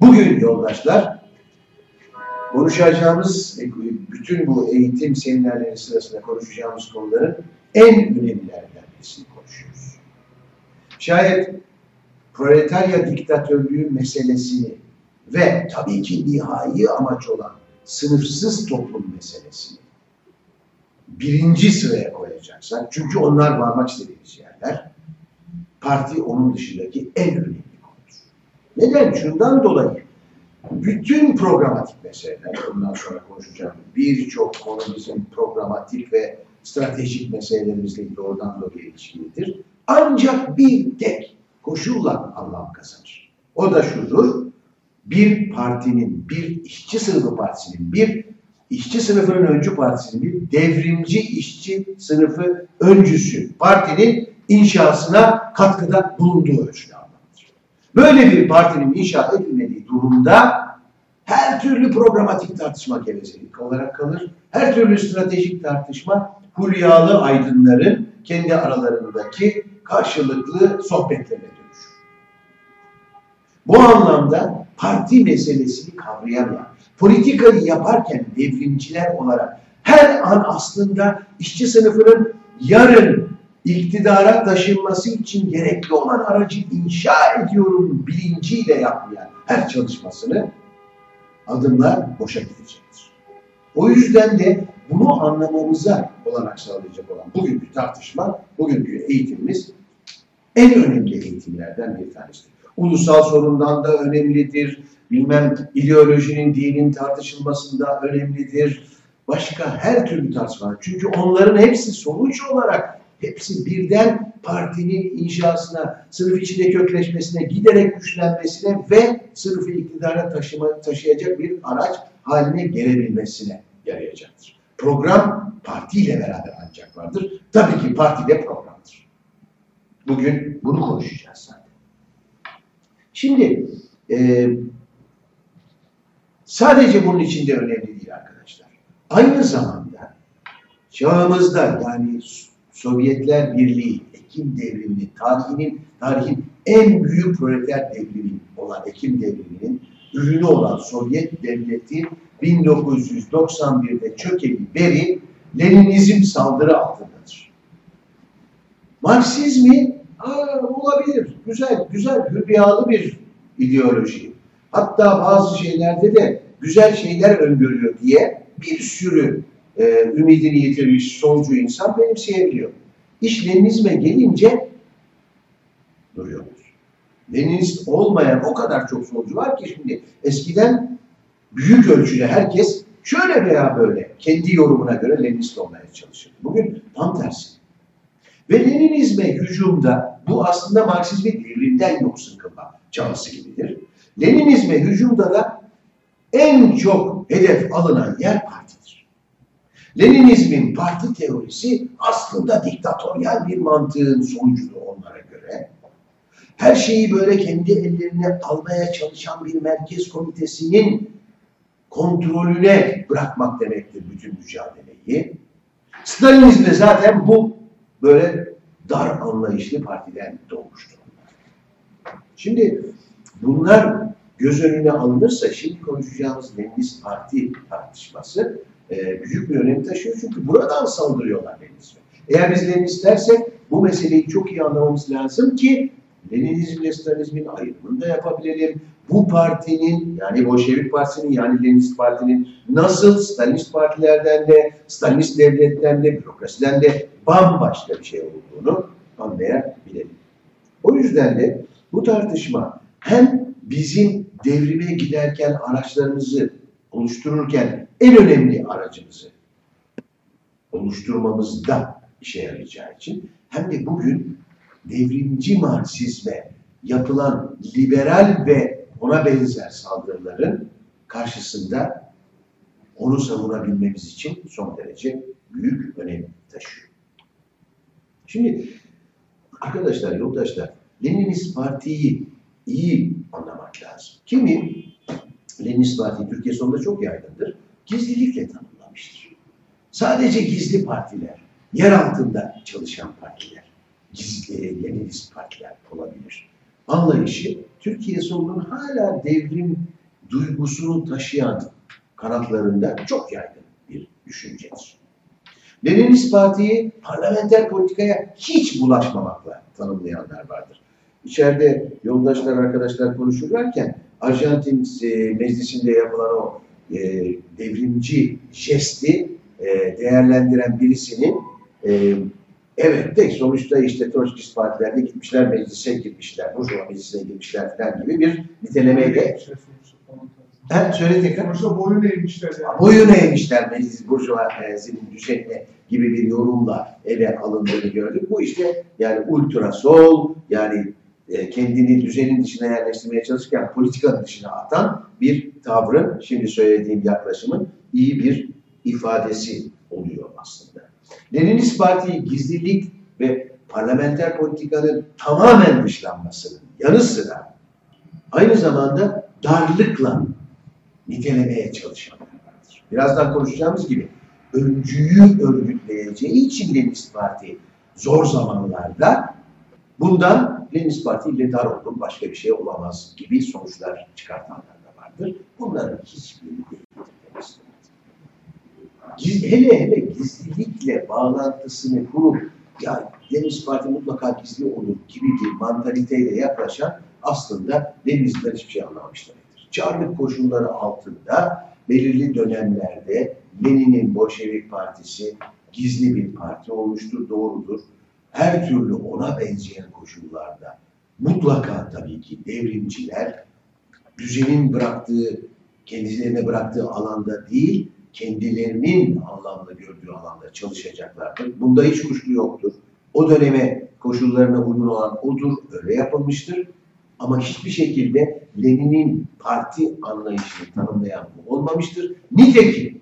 Bugün yoldaşlar konuşacağımız, bütün bu eğitim seminerleri sırasında konuşacağımız konuların en önemlilerinden birisini konuşuyoruz. Şayet proletarya diktatörlüğü meselesini ve tabii ki nihai amaç olan sınıfsız toplum meselesini birinci sıraya koyacaksak, çünkü onlar varmak istediğimiz yerler, parti onun dışındaki en önemli. Neden? Şundan dolayı bütün programatik meseleler, bundan sonra konuşacağım birçok konu bizim programatik ve stratejik meselelerimizle doğrudan doğruya ilişkilidir. Ancak bir tek koşulla anlam kazanır. O da şudur, bir partinin, bir işçi sınıfı partisinin, bir işçi sınıfının öncü partisinin, bir devrimci işçi sınıfı öncüsü partinin inşasına katkıda bulunduğu ölçüde. Böyle bir partinin inşa edilmediği durumda her türlü programatik tartışma gevezelik olarak kalır. Her türlü stratejik tartışma hulyalı aydınların kendi aralarındaki karşılıklı sohbetlerine dönüşür. Bu anlamda parti meselesini kavrayamayan, politikayı yaparken devrimciler olarak her an aslında işçi sınıfının yarın iktidara taşınması için gerekli olan aracı inşa ediyorum bilinciyle yapmayan her çalışmasını adımlar boşa gidecektir. O yüzden de bunu anlamamıza olanak sağlayacak olan bugünkü tartışma, bugünkü eğitimimiz en önemli eğitimlerden bir tanesidir. Ulusal sorundan da önemlidir, bilmem ideolojinin, dinin tartışılmasında önemlidir. Başka her türlü tartışma. Çünkü onların hepsi sonuç olarak hepsi birden partinin inşasına, sınıf içinde kökleşmesine, giderek güçlenmesine ve sınıfı iktidara taşıma, taşıyacak bir araç haline gelebilmesine yarayacaktır. Program partiyle beraber ancak vardır. Tabii ki parti de programdır. Bugün bunu konuşacağız zaten. Şimdi e, sadece bunun içinde önemli değil arkadaşlar. Aynı zamanda çağımızda yani Sovyetler Birliği, Ekim devriminin, tarihinin, tarihin en büyük proleter devrimi olan Ekim devriminin ürünü olan Sovyet Devleti 1991'de çökeli beri Leninizm saldırı altındadır. Marksizmi aa, olabilir, güzel, güzel, hürriyalı bir ideoloji. Hatta bazı şeylerde de güzel şeyler öngörüyor diye bir sürü e, ümidini yitirmiş solcu insan benimseyebiliyor. İş Leninizme gelince duruyoruz. Leninist olmayan o kadar çok solcu var ki şimdi eskiden büyük ölçüde herkes şöyle veya böyle kendi yorumuna göre Leninist olmaya çalışır. Bugün tam tersi. Ve Leninizme hücumda bu aslında Marksizmi devrimden yoksun kılma çabası gibidir. Leninizme hücumda da en çok hedef alınan yer partidir. Leninizmin parti teorisi aslında diktatöryal bir mantığın sonucudur onlara göre. Her şeyi böyle kendi ellerine almaya çalışan bir merkez komitesinin kontrolüne bırakmak demektir bütün mücadeleyi. Stalinizm de zaten bu böyle dar anlayışlı partiden doğmuştur. Şimdi bunlar göz önüne alınırsa şimdi konuşacağımız Leninist Parti tartışması e, büyük bir önem taşıyor. Çünkü buradan saldırıyorlar Leninizme. Eğer biz Leninist bu meseleyi çok iyi anlamamız lazım ki Leninizmle Stalinizmin ayrımını da yapabilelim. Bu partinin yani Bolşevik Partisi'nin yani Leninist Parti'nin nasıl Stalinist partilerden de, Stalinist devletten de, bürokrasiden de bambaşka bir şey olduğunu anlayabilirim. O yüzden de bu tartışma hem bizim devrime giderken araçlarımızı oluştururken en önemli aracımızı oluşturmamızda işe yarayacağı için hem de bugün devrimci Marksizme yapılan liberal ve ona benzer saldırıların karşısında onu savunabilmemiz için son derece büyük önem taşıyor. Şimdi arkadaşlar, yoldaşlar, Leninist Parti'yi iyi anlamak lazım. Kimi Leninist Parti Türkiye sonunda çok yaygındır. Gizlilikle tanımlamıştır. Sadece gizli partiler, yer altında çalışan partiler, gizli Leninist partiler olabilir. anlayışı Türkiye solunun hala devrim duygusunu taşıyan kanatlarında çok yaygın bir düşüncedir. Leninist Parti'yi parlamenter politikaya hiç bulaşmamakla tanımlayanlar vardır. İçeride yoldaşlar, arkadaşlar konuşurlarken Arjantin e, meclisinde yapılan o e, devrimci jesti e, değerlendiren birisinin e, evet de sonuçta işte Troçkist partilerde gitmişler meclise girmişler, Burjuva meclisine girmişler falan gibi bir nitelemeyle He, söyle tekrar. Sonuçta boyun eğmişler yani. Boyun eğmişler meclis burjuvazinin düzenine gibi bir yorumla ele alındığını gördük. Bu işte yani ultra sol yani e, kendini düzenin dışına yerleştirmeye çalışırken politikanın dışına atan bir tavrın, şimdi söylediğim yaklaşımın iyi bir ifadesi oluyor aslında. Leninist Parti'yi gizlilik ve parlamenter politikanın tamamen dışlanmasının yanı sıra aynı zamanda darlıkla nitelemeye çalışanlar vardır. Birazdan konuşacağımız gibi öncüyü örgütleyeceği için Leninist Parti zor zamanlarda bundan Leninist Parti ile dar oldum, başka bir şey olamaz gibi sonuçlar çıkartanlar da vardır. Bunların hiçbirini değildir. Hele hele gizlilikle bağlantısını kurup ya Leninist Parti mutlaka gizli olur gibi bir mantaliteyle yaklaşan aslında Leninistler hiçbir şey anlamamışlar. Çarlık koşulları altında belirli dönemlerde Lenin'in Bolşevik Partisi gizli bir parti olmuştur, doğrudur. Her türlü ona benzeyen koşullarda mutlaka tabii ki devrimciler düzenin bıraktığı, kendilerine bıraktığı alanda değil, kendilerinin anlamlı gördüğü alanda çalışacaklardır. Bunda hiç kuşku yoktur. O döneme koşullarına uygun olan odur, öyle yapılmıştır. Ama hiçbir şekilde Lenin'in parti anlayışını tanımlayan bu olmamıştır. Nitekim,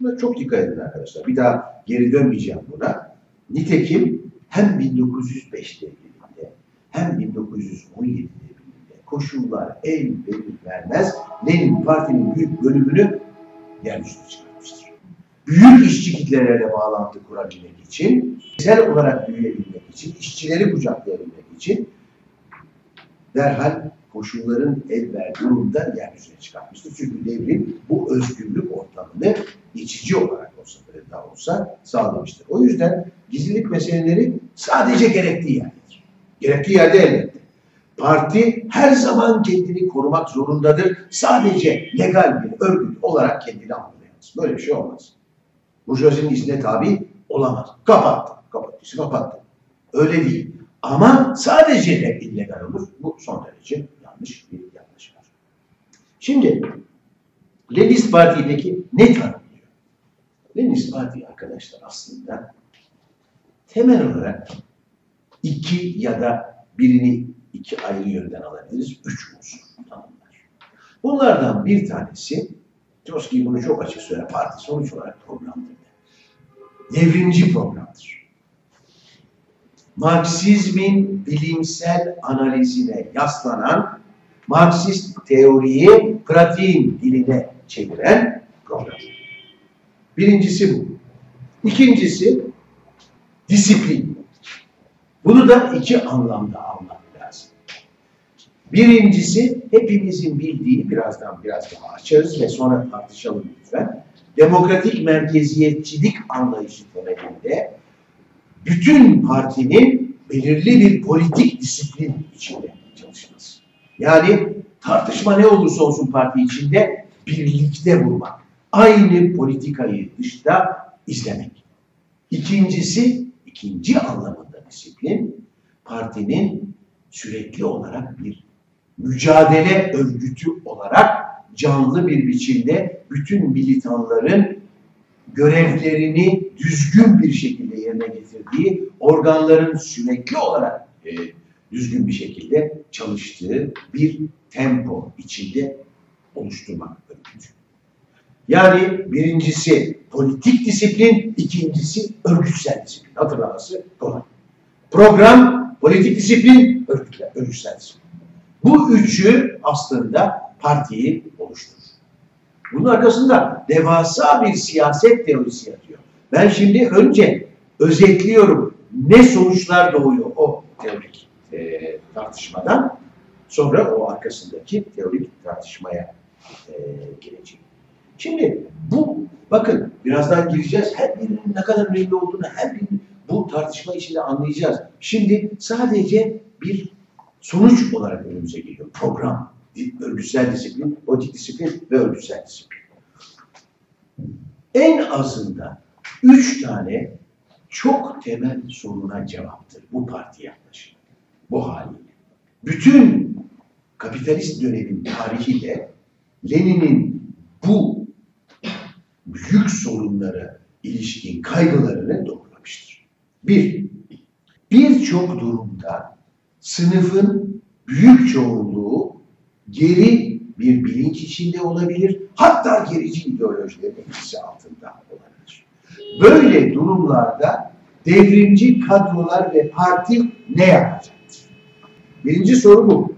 buna çok dikkat edin arkadaşlar, bir daha geri dönmeyeceğim buna. Nitekim hem 1905'te birlikte hem 1917'de birlikte koşullar el verir vermez Lenin partinin büyük bölümünü yeryüzüne çıkarmıştır. Büyük işçi kitlelerle bağlantı kurabilmek için, güzel olarak büyüyebilmek için, işçileri kucaklayabilmek için derhal koşulların el verdiği durumda yeryüzüne çıkartmıştır. Çünkü devrim bu özgürlük ortamını geçici olarak olsa da olsa sağlamıştır. O yüzden gizlilik meseleleri sadece gerektiği yerdedir. Gerektiği yerde elbette. Parti her zaman kendini korumak zorundadır. Sadece legal bir örgüt olarak kendini anlayamaz. Böyle bir şey olmaz. Burjuvazinin izne tabi olamaz. Kapattı. Kapattıysa kapattı. Öyle değil. Ama sadece de illegal olur. Bu son derece yanlış bir yaklaşım. Şimdi Leninist Parti'deki ne tanımlıyor? Leninist Parti arkadaşlar aslında temel olarak iki ya da birini iki ayrı yönden alabiliriz. Üç unsur tanımlar. Bunlardan bir tanesi Trotsky bunu çok açık söyler. Parti sonuç olarak programdır. Devrimci programdır. Marksizmin bilimsel analizine yaslanan, Marksist teoriyi pratiğin diline çeviren program. Birincisi bu. İkincisi disiplin. Bunu da iki anlamda almak lazım. Birincisi hepimizin bildiği, birazdan biraz daha açarız ve sonra tartışalım lütfen. Demokratik merkeziyetçilik anlayışı temelinde bütün partinin belirli bir politik disiplin içinde çalışması. Yani tartışma ne olursa olsun parti içinde birlikte vurmak. Aynı politikayı dışta izlemek. İkincisi, ikinci anlamında disiplin, partinin sürekli olarak bir mücadele örgütü olarak canlı bir biçimde bütün militanların görevlerini düzgün bir şekilde yerine getirdiği, organların sürekli olarak e, düzgün bir şekilde çalıştığı bir tempo içinde oluşturmak örgütü. Yani birincisi politik disiplin, ikincisi örgütsel disiplin. Hatırlaması kolay. Program, politik disiplin, örgütler, örgütsel disiplin. Bu üçü aslında partiyi oluşturur. Bunun arkasında devasa bir siyaset teorisi yatıyor. Ben şimdi önce özetliyorum ne sonuçlar doğuyor o teorik e, tartışmadan. Sonra o arkasındaki teorik tartışmaya e, girecek. Şimdi bu bakın birazdan gireceğiz. Her birinin ne kadar önemli olduğunu her birinin bu tartışma içinde anlayacağız. Şimdi sadece bir sonuç olarak önümüze geliyor. Program, örgütsel disiplin, politik disiplin ve örgütsel disiplin. En azından üç tane çok temel soruna cevaptır bu parti yaklaşımı. Bu haliyle. Bütün kapitalist dönemin tarihiyle Lenin'in bu büyük sorunlara ilişkin kaygılarını doğrulamıştır. Bir, birçok durumda sınıfın büyük çoğunluğu geri bir bilinç içinde olabilir, hatta gerici ideolojilerin etkisi altında olabilir. Böyle durumlarda devrimci kadrolar ve parti ne yapacaktır? Birinci soru bu.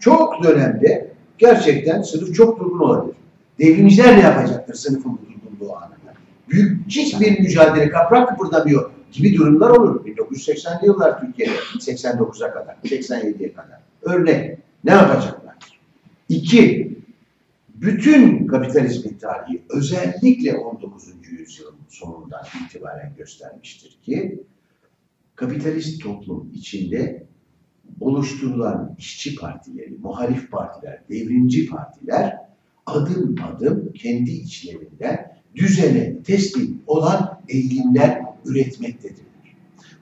Çok dönemde gerçekten sınıf çok durgun olabilir. Devrimciler ne yapacaktır sınıfın durgunluğu anında? Büyük hiçbir mücadele kaprak kıpırdamıyor gibi durumlar olur. 1980'li yıllar Türkiye'de 89'a kadar, 87'ye kadar. Örnek ne yapacaklar? İki, bütün kapitalizmin tarihi özellikle 19. yüzyılın sonundan itibaren göstermiştir ki kapitalist toplum içinde oluşturulan işçi partileri, muhalif partiler, devrimci partiler adım adım kendi içlerinden düzene teslim olan eğilimler üretmektedirler.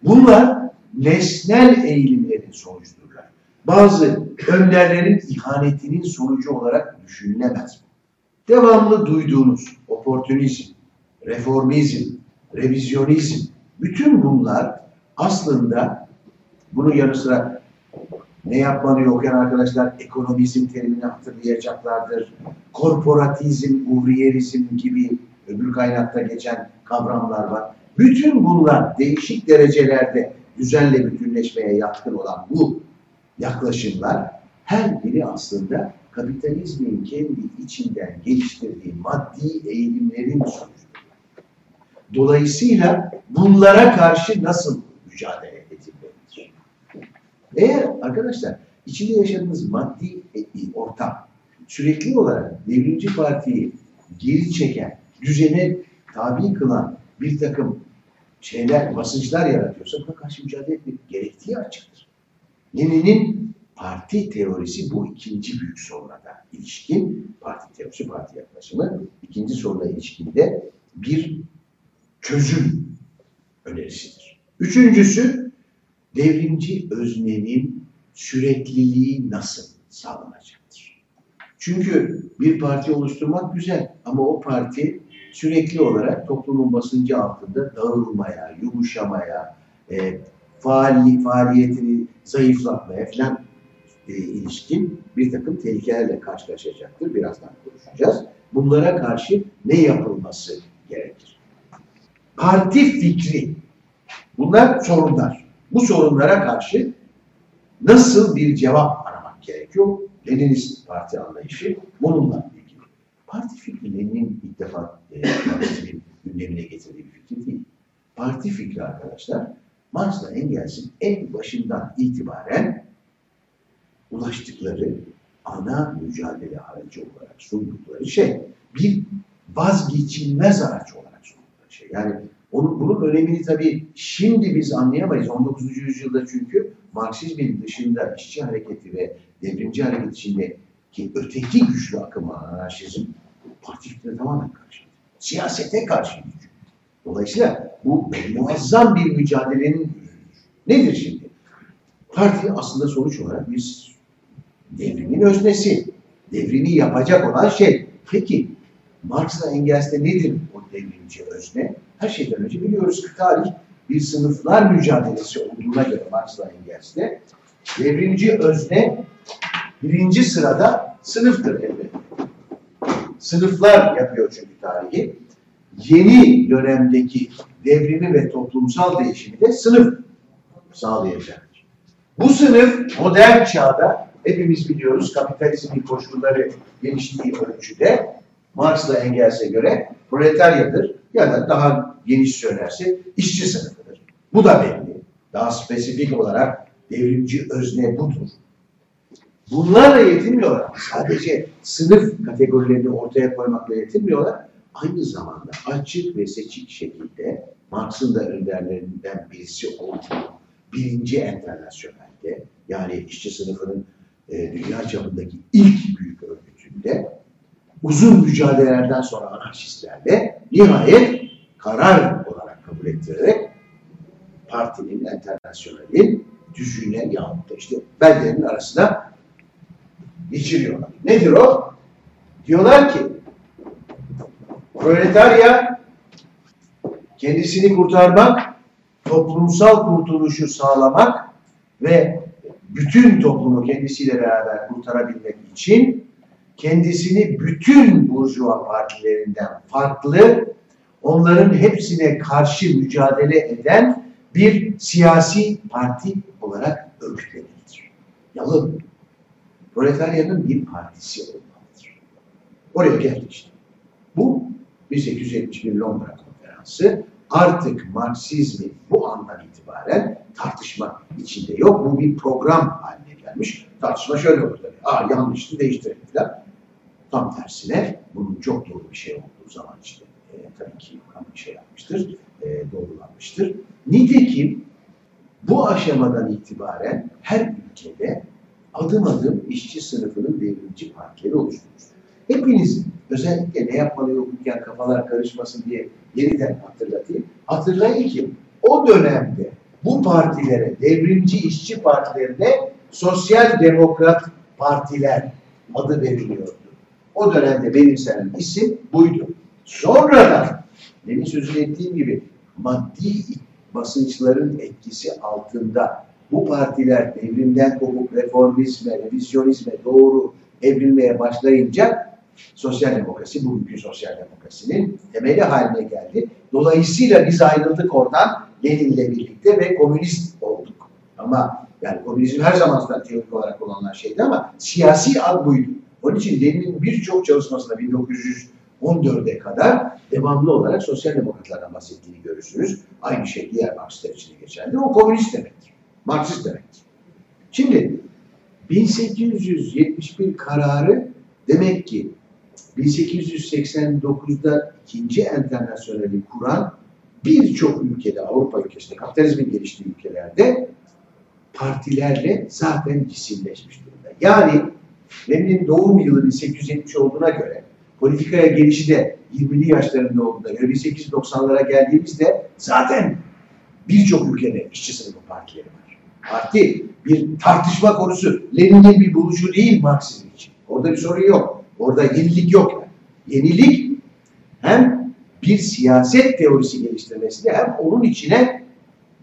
Bunlar nesnel eğilimlerin sonucudurlar. Bazı önderlerin ihanetinin sonucu olarak düşünülemez. Devamlı duyduğunuz oportunizm, reformizm, revizyonizm, bütün bunlar aslında bunun yanı sıra ne yapmalıyı okuyan arkadaşlar ekonomizm terimini hatırlayacaklardır. Korporatizm, uhriyerizm gibi öbür kaynakta geçen kavramlar var. Bütün bunlar değişik derecelerde düzenle bütünleşmeye yatkın olan bu yaklaşımlar her biri aslında kapitalizmin kendi içinden geliştirdiği maddi eğilimlerin sonucudur. Dolayısıyla bunlara karşı nasıl mücadele? Eğer arkadaşlar içinde yaşadığımız maddi ortam sürekli olarak devrimci partiyi geri çeken, düzene tabi kılan bir takım şeyler, basınçlar yaratıyorsa buna karşı mücadele etmek gerektiği açıktır. Lenin'in parti teorisi bu ikinci büyük soruna da ilişkin, parti teorisi, parti yaklaşımı, ikinci soruna ilişkinde bir çözüm önerisidir. Üçüncüsü, devrimci öznenin sürekliliği nasıl sağlanacaktır? Çünkü bir parti oluşturmak güzel ama o parti sürekli olarak toplumun basıncı altında dağılmaya, yumuşamaya, e, faali, faaliyetini zayıflatmaya falan e, ilişkin bir takım tehlikelerle karşılaşacaktır. Birazdan konuşacağız. Bunlara karşı ne yapılması gerekir? Parti fikri. Bunlar sorunlar. Bu sorunlara karşı nasıl bir cevap aramak gerekiyor? Leninist parti anlayışı bununla ilgili. Parti fikri Lenin'in ilk defa e, Marksizmin gündemine getirdiği bir fikir değil. Parti fikri arkadaşlar Marx'la Engels'in en başından itibaren ulaştıkları ana mücadele aracı olarak sundukları şey bir vazgeçilmez araç olarak sundukları şey. Yani onun, bunun önemini tabii şimdi biz anlayamayız. 19. yüzyılda çünkü Marksizmin dışında işçi hareketi ve devrimci hareket içinde ki öteki güçlü akımı anarşizm fikrine tamamen karşı. Siyasete karşı. Dolayısıyla bu muazzam bir mücadelenin. Nedir şimdi? Parti aslında sonuç olarak bir devrimin öznesi. Devrimi yapacak olan şey. Peki Marx'la Engels'te nedir o devrimci özne? Her şeyden önce biliyoruz ki tarih bir sınıflar mücadelesi olduğuna göre Marx'la Engels'te devrimci özne birinci sırada sınıftır elbette. Sınıflar yapıyor çünkü tarihi. Yeni dönemdeki devrimi ve toplumsal değişimi de sınıf sağlayacaktır. Bu sınıf modern çağda hepimiz biliyoruz kapitalizmin koşulları geliştiği ölçüde Marx'la Engels'e göre proletaryadır ya da daha geniş söylerse işçi sınıfıdır. Bu da belli. Daha spesifik olarak devrimci özne budur. Bunlarla yetinmiyorlar. Sadece sınıf kategorilerini ortaya koymakla yetinmiyorlar. Aynı zamanda açık ve seçik şekilde Marx'ın da önderlerinden birisi olduğu birinci enternasyonelde yani işçi sınıfının e, dünya çapındaki ilk büyük örgütünde uzun mücadelelerden sonra anarşistlerle nihayet karar olarak kabul ettirerek partinin, enternasyonelin düzüğüne yahut da işte beldenin arasına geçiriyorlar. Nedir o? Diyorlar ki proletarya kendisini kurtarmak, toplumsal kurtuluşu sağlamak ve bütün toplumu kendisiyle beraber kurtarabilmek için kendisini bütün burjuva partilerinden farklı, onların hepsine karşı mücadele eden bir siyasi parti olarak örgütlemelidir. Yalın. Proletaryanın bir partisi olmalıdır. Oraya geldik işte. Bu 1871 Londra Konferansı artık Marksizmi bu andan itibaren tartışma içinde yok. Bu bir program haline gelmiş. Tartışma şöyle tabii. Aa yanlıştı değiştirelim falan. Tam tersine bunun çok doğru bir şey olduğu zaman işte e, tabii ki bir şey yapmıştır, e, doğrulanmıştır. Nitekim bu aşamadan itibaren her ülkede adım adım işçi sınıfının devrimci partileri oluşturmuştur. Hepiniz özellikle ne yapmalı okurken kafalar karışmasın diye yeniden hatırlatayım. Hatırlayın ki o dönemde bu partilere, devrimci işçi partilerine sosyal demokrat partiler adı veriliyordu. O dönemde benimsenen isim buydu. Sonradan demin sözünü ettiğim gibi maddi basınçların etkisi altında bu partiler devrimden kopup reformizme, revizyonizme doğru evrilmeye başlayınca sosyal demokrasi bugünkü sosyal demokrasinin temeli haline geldi. Dolayısıyla biz ayrıldık oradan Lenin'le birlikte ve komünist olduk. Ama yani komünizm her zaman zaten teorik olarak olanlar şeydi ama siyasi ad buydu. Onun için Lenin'in birçok çalışmasında 1914'e kadar devamlı olarak sosyal demokratlardan bahsettiğini görürsünüz. Aynı şey diğer Marksistler için de geçerlidir. O komünist demektir. Marksist demektir. Şimdi 1871 kararı demek ki 1889'da ikinci enternasyoneli kuran birçok ülkede, Avrupa ülkesinde, kapitalizmin geliştiği ülkelerde partilerle zaten cisimleşmiş durumda. Yani Lenin'in doğum yılı 1870 olduğuna göre politikaya gelişi de 20'li yaşlarında olduğuna göre 1890'lara geldiğimizde zaten birçok ülkede işçi sınıfı partileri var. Parti bir tartışma konusu. Lenin'in bir buluşu değil Marksizm için. Orada bir sorun yok. Orada yenilik yok. Yenilik hem bir siyaset teorisi geliştirmesinde hem onun içine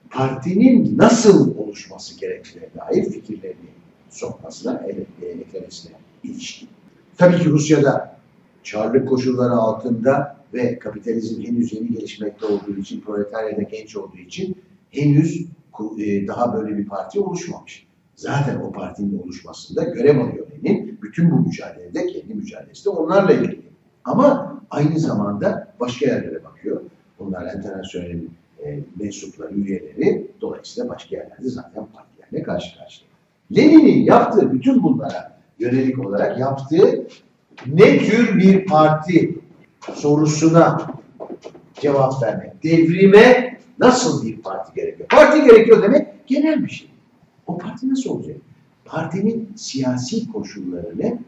partinin nasıl oluşması gerektiğine dair fikirlerini sokmasına, eklemesine ilişkin. Tabii ki Rusya'da çarlık koşulları altında ve kapitalizm henüz yeni gelişmekte olduğu için, proletarya da genç olduğu için henüz e, daha böyle bir parti oluşmamış. Zaten o partinin oluşmasında görev alıyor Lenin. Bütün bu mücadelede, kendi mücadelesi de onlarla ilgili. Ama aynı zamanda başka yerlere bakıyor. Bunlar enternasyonelin e, mensupları, üyeleri dolayısıyla başka yerlerde zaten partilerle karşı karşıya. Lenin'in yaptığı bütün bunlara yönelik olarak yaptığı ne tür bir parti sorusuna cevap vermek. Devrime nasıl bir parti gerekiyor? Parti gerekiyor demek genel bir şey. O parti nasıl olacak? Partinin siyasi koşullarını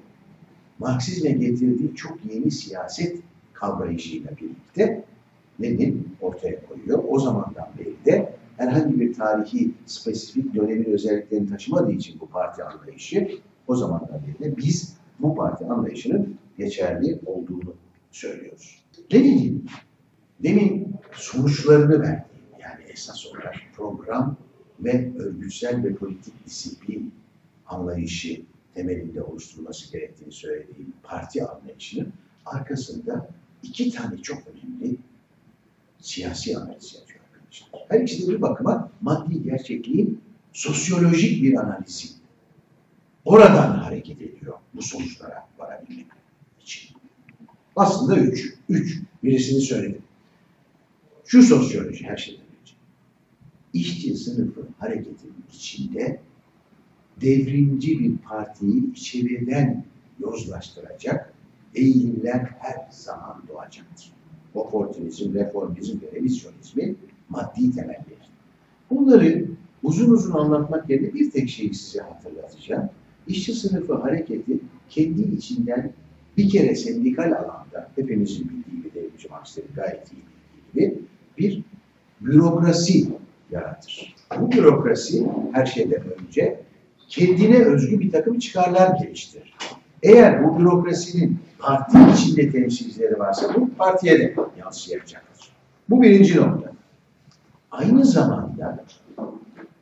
Marksizme getirdiği çok yeni siyaset kavrayışıyla birlikte Lenin ortaya koyuyor. O zamandan beri de herhangi bir tarihi spesifik dönemin özelliklerini taşımadığı için bu parti anlayışı o zamandan beri de biz bu parti anlayışının geçerli olduğunu söylüyoruz. Lenin'in demin sonuçlarını verdiği yani esas olarak program ve örgütsel ve politik disiplin anlayışı temelinde oluşturulması gerektiğini söylediğim parti anlayışının arkasında iki tane çok önemli siyasi analiz Her ikisi bir bakıma maddi gerçekliğin sosyolojik bir analizi. Oradan hareket ediyor bu sonuçlara varabilmek için. Aslında üç. Üç. Birisini söyledim. Şu sosyoloji her şeyden önce. İşçi sınıfı hareketinin içinde devrimci bir partiyi içeriden yozlaştıracak eğilimler her zaman doğacaktır. Oportunizm, reformizm ve revizyonizmin maddi temelleri. Bunları uzun uzun anlatmak yerine bir tek şeyi size hatırlatacağım. İşçi sınıfı hareketi kendi içinden bir kere sendikal alanda hepimizin bildiği gibi devrimci Marx'ların gayet iyi bildiği gibi bir bürokrasi yaratır. Bu bürokrasi her şeyden önce kendine özgü bir takım çıkarlar geliştirir. Eğer bu bürokrasinin parti içinde temsilcileri varsa bu partiye de yansıyacaktır. Bu birinci nokta. Aynı zamanda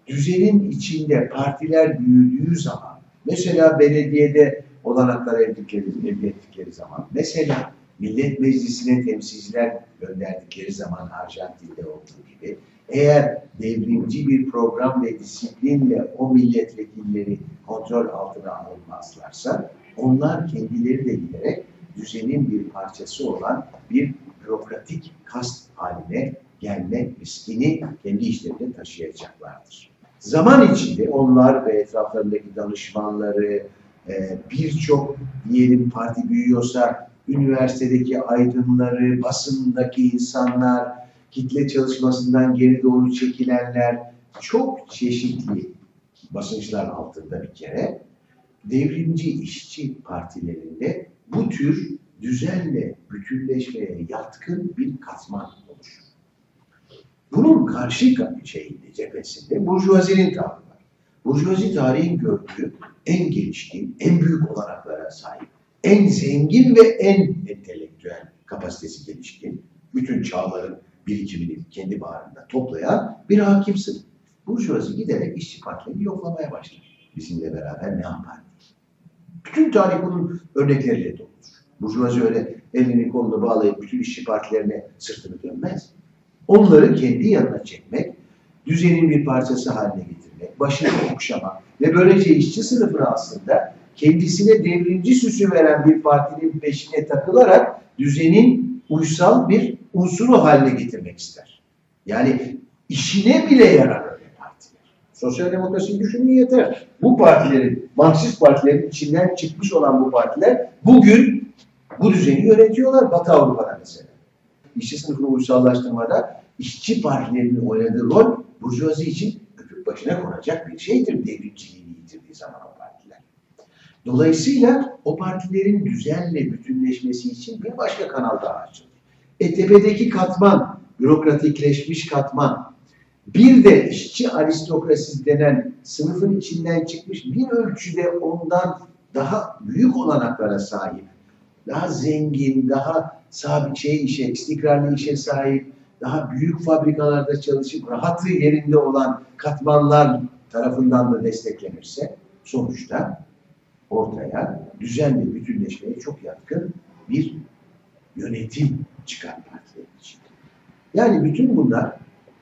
düzenin içinde partiler büyüdüğü zaman, mesela belediyede olanaklar elde ettikleri zaman, mesela Millet Meclisi'ne temsilciler gönderdikleri zaman Arjantin'de olduğu gibi, eğer devrimci bir program ve disiplinle o milletvekilleri kontrol altına alınmazlarsa, onlar kendileri de giderek düzenin bir parçası olan bir bürokratik kast haline gelme riskini kendi işlerinde taşıyacaklardır. Zaman içinde onlar ve etraflarındaki danışmanları, e, birçok diyelim parti büyüyorsa üniversitedeki aydınları, basındaki insanlar, kitle çalışmasından geri doğru çekilenler çok çeşitli basınçlar altında bir kere devrimci işçi partilerinde bu tür düzenle bütünleşmeye yatkın bir katman. Bunun karşı şeyinde, cephesinde burjuvazinin tavrı var. Burjuvazi tarihin gördüğü en gelişkin, en büyük olanaklara sahip, en zengin ve en entelektüel kapasitesi gelişkin, bütün çağların birikimini kendi bağrında toplayan bir hakim. Burjuvazi giderek işçi partilerini yoklamaya başlar. Bizimle beraber ne yapar? Bütün tarih bunun örnekleriyle doludur. Burjuvazi öyle elini kolunu bağlayıp bütün işçi partilerine sırtını dönmez. Onları kendi yanına çekmek, düzenin bir parçası haline getirmek, başını okşamak ve böylece işçi sınıfını aslında kendisine devrimci süsü veren bir partinin peşine takılarak düzenin uysal bir unsuru haline getirmek ister. Yani işine bile yarar öyle partiler. Sosyal demokrasiyi düşünün yeter. Bu partilerin, Marksist partilerin içinden çıkmış olan bu partiler bugün bu düzeni yönetiyorlar Batı Avrupa'da mesela. İşçi sınıfını uysallaştırmada işçi partilerinin oynadığı rol burjuvazi için öpüp başına konacak bir şeydir devrimciliğini yitirdiği zaman o partiler. Dolayısıyla o partilerin düzenle bütünleşmesi için bir başka kanal daha açıldı. E tepedeki katman, bürokratikleşmiş katman, bir de işçi aristokrasi denen sınıfın içinden çıkmış bir ölçüde ondan daha büyük olanaklara sahip, daha zengin, daha sabit şey işe, istikrarlı işe sahip, daha büyük fabrikalarda çalışıp rahatı yerinde olan katmanlar tarafından da desteklenirse sonuçta ortaya düzenli bütünleşmeye çok yatkın bir yönetim çıkar partilerin için. Yani bütün bunlar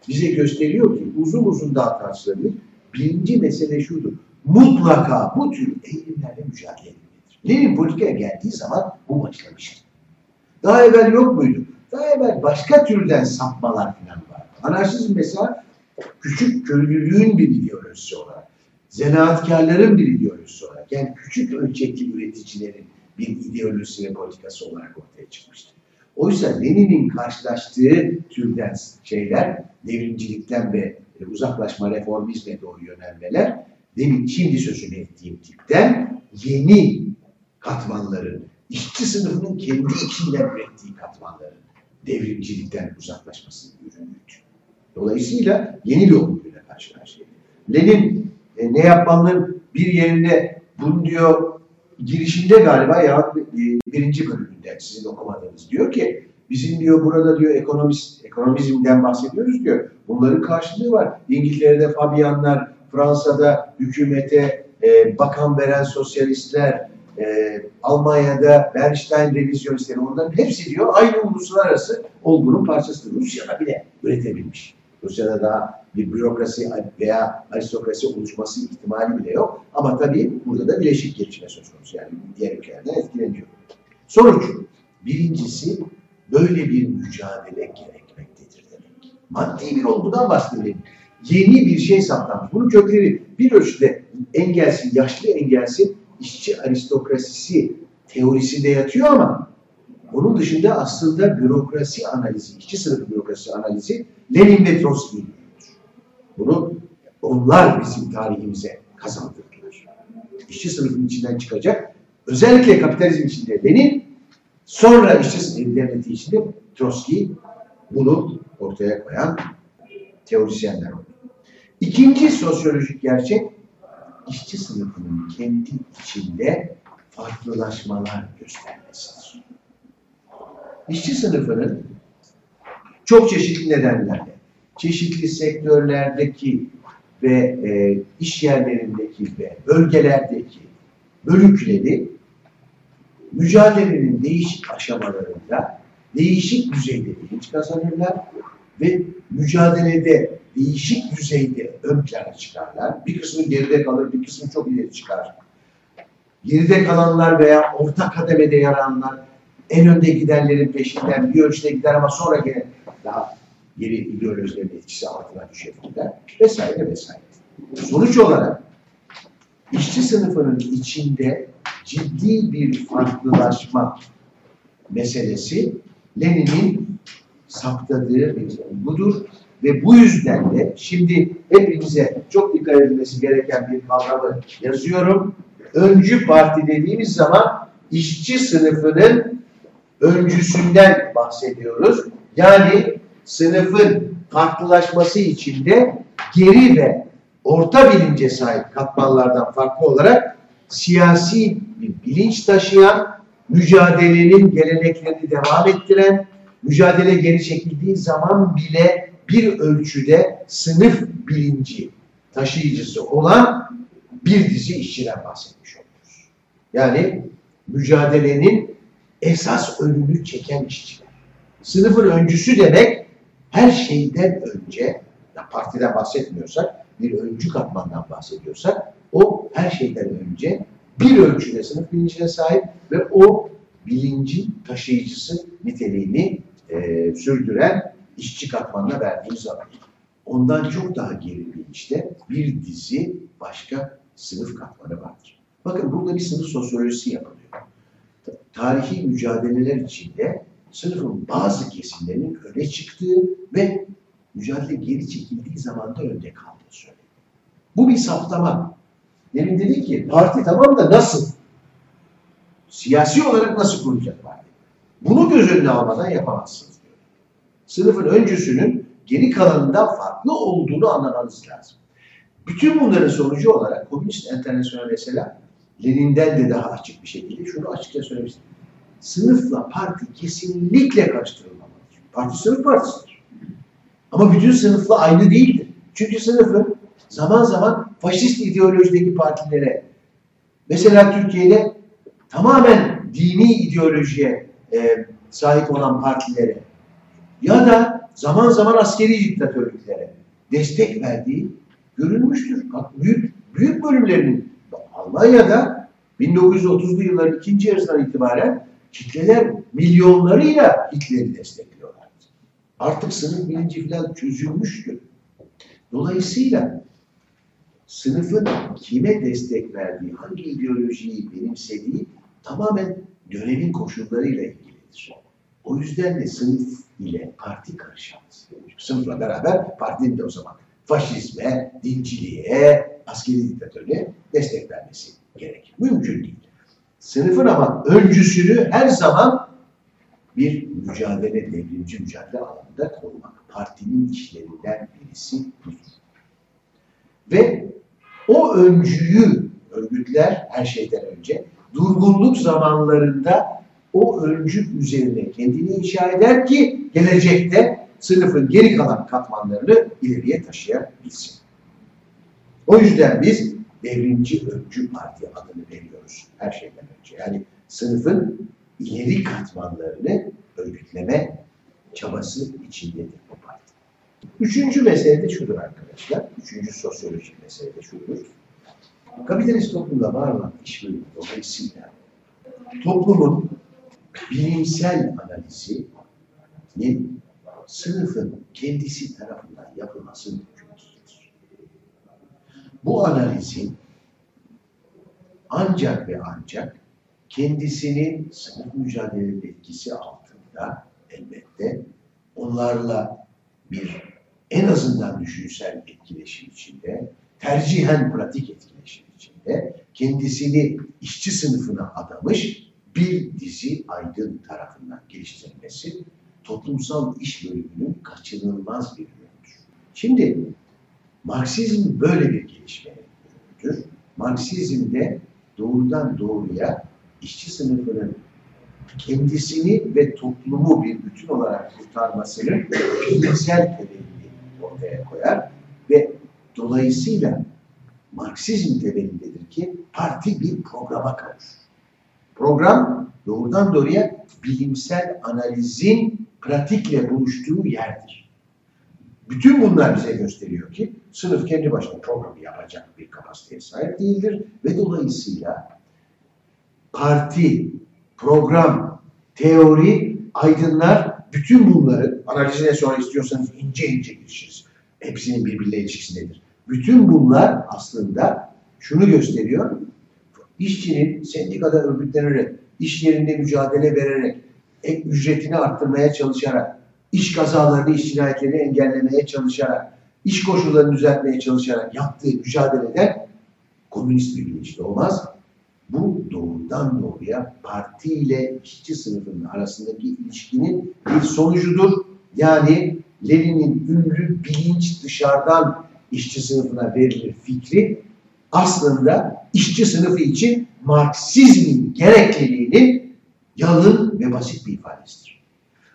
bize gösteriyor ki uzun uzun daha tartışılabilir. Birinci mesele şudur. Mutlaka bu tür eğilimlerle mücadele edilmelidir. Lenin politikaya geldiği zaman bu başlamıştı. Daha evvel yok muydu? Daha evvel başka türden sapmalar falan var. Anarşizm mesela küçük köylülüğün bir ideolojisi olarak, zanaatkarların bir ideolojisi olarak, yani küçük ölçekli üreticilerin bir ideolojisi ve politikası olarak ortaya çıkmıştır. Oysa Lenin'in karşılaştığı türden şeyler, devrimcilikten ve uzaklaşma reformizme doğru yönelmeler, demin şimdi sözünü ettiğim tipten yeni katmanların, işçi sınıfının kendi içinden ürettiği katmanların devrimcilikten uzaklaşmasının ürünüydü. Dolayısıyla yeni bir olguyla karşı karşıya. Lenin e, ne yapmanın bir yerinde bunu diyor girişinde galiba ya e, birinci bölümünde sizin okumadığınız diyor ki bizim diyor burada diyor ekonomist, ekonomizmden bahsediyoruz diyor. Bunların karşılığı var. İngiltere'de Fabianlar, Fransa'da hükümete e, bakan veren sosyalistler, e, Almanya'da Bernstein revizyonistleri onların hepsi diyor aynı uluslararası olgunun parçasıdır. Rusya'da bile üretebilmiş. Rusya'da daha bir bürokrasi veya aristokrasi oluşması ihtimali bile yok. Ama tabii burada da bileşik gelişme söz konusu. Yani diğer ülkelerden etkileniyor. Sonuç. Birincisi böyle bir mücadele gerekmektedir demek. Maddi bir olgudan bahsedelim. yeni bir şey saptanmış. Bunun kökleri bir ölçüde engelsin, yaşlı engelsin işçi aristokrasisi teorisinde yatıyor ama onun dışında aslında bürokrasi analizi, işçi sınıfı bürokrasi analizi Lenin ve Trotsky'nin Bunu onlar bizim tarihimize kazandırdılar. İşçi sınıfının içinden çıkacak, özellikle kapitalizm içinde Lenin, sonra işçi devleti içinde Trotsky bunu ortaya koyan teorisyenler oldu. İkinci sosyolojik gerçek, işçi sınıfının kendi içinde farklılaşmalar göstermesidir. İşçi sınıfının çok çeşitli nedenlerle, çeşitli sektörlerdeki ve e, iş yerlerindeki ve bölgelerdeki bölükleri mücadelenin değişik aşamalarında değişik düzeyde bilinç kazanırlar ve mücadelede değişik düzeyde ön plana çıkarlar. Bir kısmı geride kalır, bir kısmı çok ileri çıkar. Geride kalanlar veya orta kademede yer alanlar en önde gidenlerin peşinden bir ölçüde gider ama sonra gene daha geri ideolojilerin etkisi altına düşebilirler vesaire vesaire. Sonuç olarak işçi sınıfının içinde ciddi bir farklılaşma meselesi Lenin'in saptadığı bir budur ve bu yüzden de şimdi hepimize çok dikkat edilmesi gereken bir kavramı yazıyorum. Öncü parti dediğimiz zaman işçi sınıfının öncüsünden bahsediyoruz. Yani sınıfın farklılaşması içinde geri ve orta bilince sahip katmanlardan farklı olarak siyasi bir bilinç taşıyan, mücadelenin geleneklerini devam ettiren, mücadele geri çekildiği zaman bile bir ölçüde sınıf bilinci taşıyıcısı olan bir dizi işçiden bahsetmiş oluyoruz. Yani mücadelenin esas önünü çeken işçiler. Sınıfın öncüsü demek her şeyden önce, ya partiden bahsetmiyorsak, bir öncü katmandan bahsediyorsak, o her şeyden önce bir ölçüde sınıf bilincine sahip ve o bilincin taşıyıcısı niteliğini e, sürdüren işçi katmanına verdiğimiz zaman. Ondan çok daha geri bilinçte bir dizi başka sınıf katmanı vardır. Bakın burada bir sınıf sosyolojisi yapılıyor. Tarihi mücadeleler içinde sınıfın bazı kesimlerinin öne çıktığı ve mücadele geri çekildiği zaman da önde kaldığı söyleniyor. Bu bir saptama. Demin dedi ki parti tamam da nasıl? Siyasi olarak nasıl kuracak parti? Bunu göz önüne almadan yapamazsınız. Sınıfın öncüsünün geri kalanından farklı olduğunu anlamanız lazım. Bütün bunların sonucu olarak Komünist Enternasyonel mesela Lenin'den de daha açık bir şekilde şunu açıkça söylemiştim. Sınıfla parti kesinlikle karıştırılmamalıdır. Parti sınıf partisidir. Ama bütün sınıfla aynı değildir. Çünkü sınıfın zaman zaman faşist ideolojideki partilere, mesela Türkiye'de tamamen dini ideolojiye e, sahip olan partilere ya da zaman zaman askeri diktatörlüklere destek verdiği görülmüştür. Büyük, büyük bölümlerinin Almanya'da 1930'lu yılların ikinci yarısından itibaren kitleler milyonlarıyla Hitler'i destekliyorlar. Artık sınıf bilinci falan çözülmüştür. Dolayısıyla sınıfın kime destek verdiği, hangi ideolojiyi benimsediği tamamen dönemin koşullarıyla ilgilidir. O yüzden de sınıf ile parti karışamaz. Sınıfla beraber partinin de o zaman faşizme, dinciliğe, askeri diktatörlüğe destek vermesi gerekir. Mümkün değil. Sınıfın ama öncüsünü her zaman bir mücadele, devrimci mücadele alanında korumak. Partinin işlerinden birisi budur. Ve o öncüyü örgütler her şeyden önce durgunluk zamanlarında o öncü üzerine kendini inşa eder ki gelecekte sınıfın geri kalan katmanlarını ileriye taşıyabilsin. O yüzden biz devrimci öncü parti adını veriyoruz her şeyden önce. Yani sınıfın ileri katmanlarını örgütleme çabası içindedir bu parti. Üçüncü mesele de şudur arkadaşlar. Üçüncü sosyolojik mesele de şudur. Kapitalist toplumda var olan iş bölümü dolayısıyla toplumun bilimsel analizi sınıfın kendisi tarafından yapılması mümkün değildir. bu analizin ancak ve ancak kendisinin sınıf mücadele etkisi altında elbette onlarla bir en azından düşünsel etkileşim içinde, tercihen pratik etkileşim içinde kendisini işçi sınıfına adamış bir dizi aydın tarafından geliştirilmesi toplumsal iş bölümünün kaçınılmaz bir yönüdür. Şimdi Marksizm böyle bir gelişme bölümüdür. Marksizmde doğrudan doğruya işçi sınıfının kendisini ve toplumu bir bütün olarak kurtarmasının bilimsel temelini ortaya koyar ve dolayısıyla Marksizm temelindedir ki parti bir programa kavuşur. Program doğrudan doğruya bilimsel analizin pratikle buluştuğu yerdir. Bütün bunlar bize gösteriyor ki sınıf kendi başına programı yapacak bir kapasiteye sahip değildir ve dolayısıyla parti, program, teori, aydınlar bütün bunları analizine sonra istiyorsanız ince ince girişiriz. Hepsinin birbiriyle ilişkisi nedir? Bütün bunlar aslında şunu gösteriyor. İşçinin sendikada örgütlenerek, iş yerinde mücadele vererek, ek ücretini arttırmaya çalışarak, iş kazalarını, iş cinayetlerini engellemeye çalışarak, iş koşullarını düzeltmeye çalışarak yaptığı mücadeleden komünist bir bilinçli olmaz. Bu doğrudan doğruya parti ile işçi sınıfının arasındaki ilişkinin bir sonucudur. Yani Lenin'in ünlü bilinç dışarıdan işçi sınıfına verilir fikri aslında işçi sınıfı için Marksizmin gerekliliğinin yalın ve basit bir ifadesidir.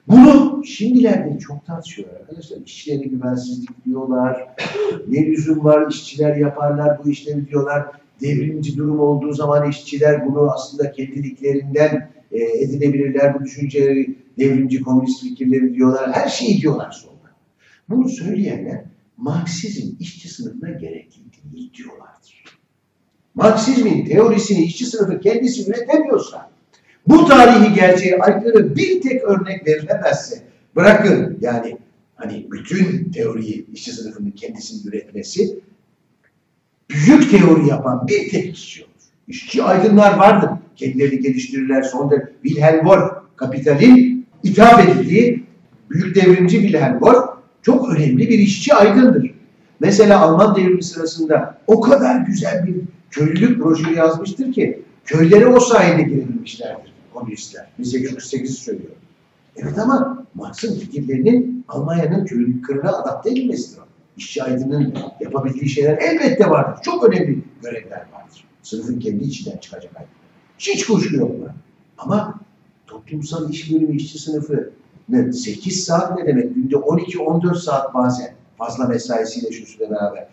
Bunu şimdilerde çok tartışıyor arkadaşlar. İşçilere güvensizlik diyorlar. Ne lüzum var işçiler yaparlar bu işleri diyorlar. Devrimci durum olduğu zaman işçiler bunu aslında kendiliklerinden e, edinebilirler. Bu düşünceleri devrimci komünist fikirleri diyorlar. Her şeyi diyorlar sonra. Bunu söyleyenler Marksizm işçi sınıfına gerekli değil diyorlardır. Marksizmin teorisini işçi sınıfı kendisi üretemiyorsa, bu tarihi gerçeğe aykırı bir tek örnek verilemezse, bırakın yani hani bütün teoriyi işçi sınıfının kendisinin üretmesi, büyük teori yapan bir tek işçi olur. İşçi aydınlar vardır. Kendilerini geliştirirler. Sonra Wilhelm Wolff, kapitalin ithaf edildiği büyük devrimci Wilhelm Wolff çok önemli bir işçi aydındır. Mesela Alman devrimi sırasında o kadar güzel bir köylülük projesi yazmıştır ki köylere o sayede girebilmişlerdir komünistler. 1848 söylüyor. Evet ama Marx'ın fikirlerinin Almanya'nın köylülük kırına adapte edilmesidir. İşçi aydının yapabildiği şeyler elbette vardır. Çok önemli görevler vardır. Sınıfın kendi içinden çıkacak aydın. Hiç kuşku yok buna. Ama toplumsal iş bölümü işçi sınıfı 8 saat ne demek? Günde 12-14 saat bazen fazla mesaisiyle şusuyla beraber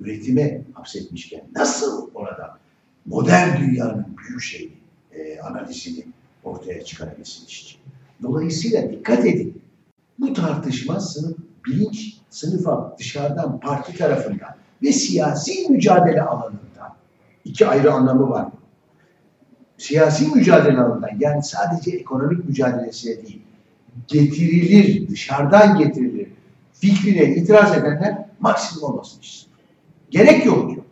üretime hapsetmişken nasıl orada modern dünyanın büyük şeyi e, analizini ortaya çıkarabilsin işçi. Dolayısıyla dikkat edin. Bu tartışma sınıf, bilinç sınıfa dışarıdan parti tarafından ve siyasi mücadele alanında iki ayrı anlamı var. Siyasi mücadele alanında yani sadece ekonomik mücadelesiyle değil getirilir, dışarıdan getirilir fikrine itiraz edenler maksimum olmasın istiyor. Gerek yok diyor.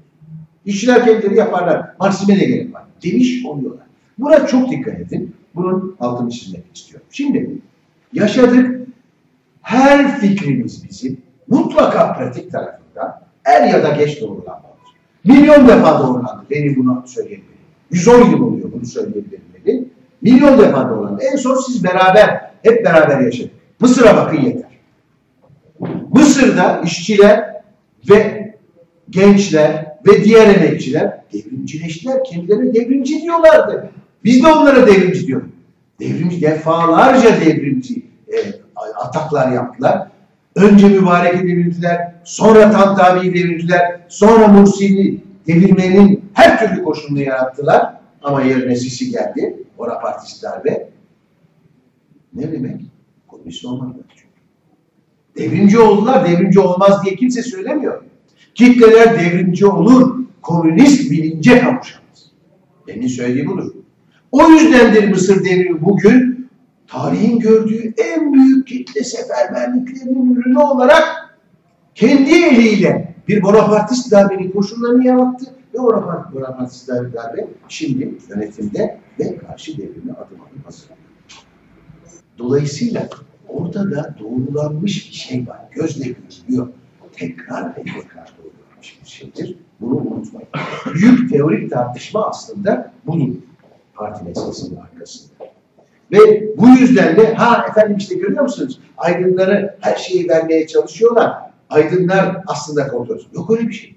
İşçiler kendileri yaparlar. Maksime de gerek var. Demiş oluyorlar. Buna çok dikkat edin. Bunun altını çizmek istiyorum. Şimdi yaşadık. Her fikrimiz bizim mutlaka pratik tarafında er ya da geç doğrulanmalıdır. Milyon defa doğrulandı. Benim bunu söyleyebilirim. 110 yıl oluyor bunu söyleyebilirim dedi. Milyon defa doğrulandı. En son siz beraber, hep beraber yaşadık. Mısır'a bakın yeter. Mısır'da işçiler ve gençler ve diğer emekçiler devrimcileştiler. Kendilerine devrimci diyorlardı. Biz de onlara devrimci diyorduk. Devrimci, defalarca devrimci e, ataklar yaptılar. Önce Mübarek'i devirdiler, sonra Tantavi'yi devirdiler, sonra Mursi'yi devirmenin her türlü koşulunu yarattılar. Ama yerine Sisi geldi. Ora Partisi darbe. Ne demek? Komünist olmadılar çünkü. Devrimci oldular, devrimci olmaz diye kimse söylemiyor. Kitleler devrimci olur, komünist bilince kavuşamaz. Benim söylediği budur. O yüzdendir Mısır devrimi bugün tarihin gördüğü en büyük kitle seferberliklerinin ürünü olarak kendi eliyle bir Bonapartist darbenin koşullarını yarattı ve Bonapartist darbe şimdi yönetimde ve karşı devrime adım adım hazırlanıyor. Dolayısıyla ortada doğrulanmış bir şey var. Gözle görülüyor. Tekrar ve tekrar doğrulanmış bir şeydir. Bunu unutmayın. Büyük teorik tartışma aslında budur. Parti meselesinin arkasında. Ve bu yüzden de ha efendim işte görüyor musunuz? Aydınları her şeyi vermeye çalışıyorlar. Aydınlar aslında kontrol. Yok öyle bir şey.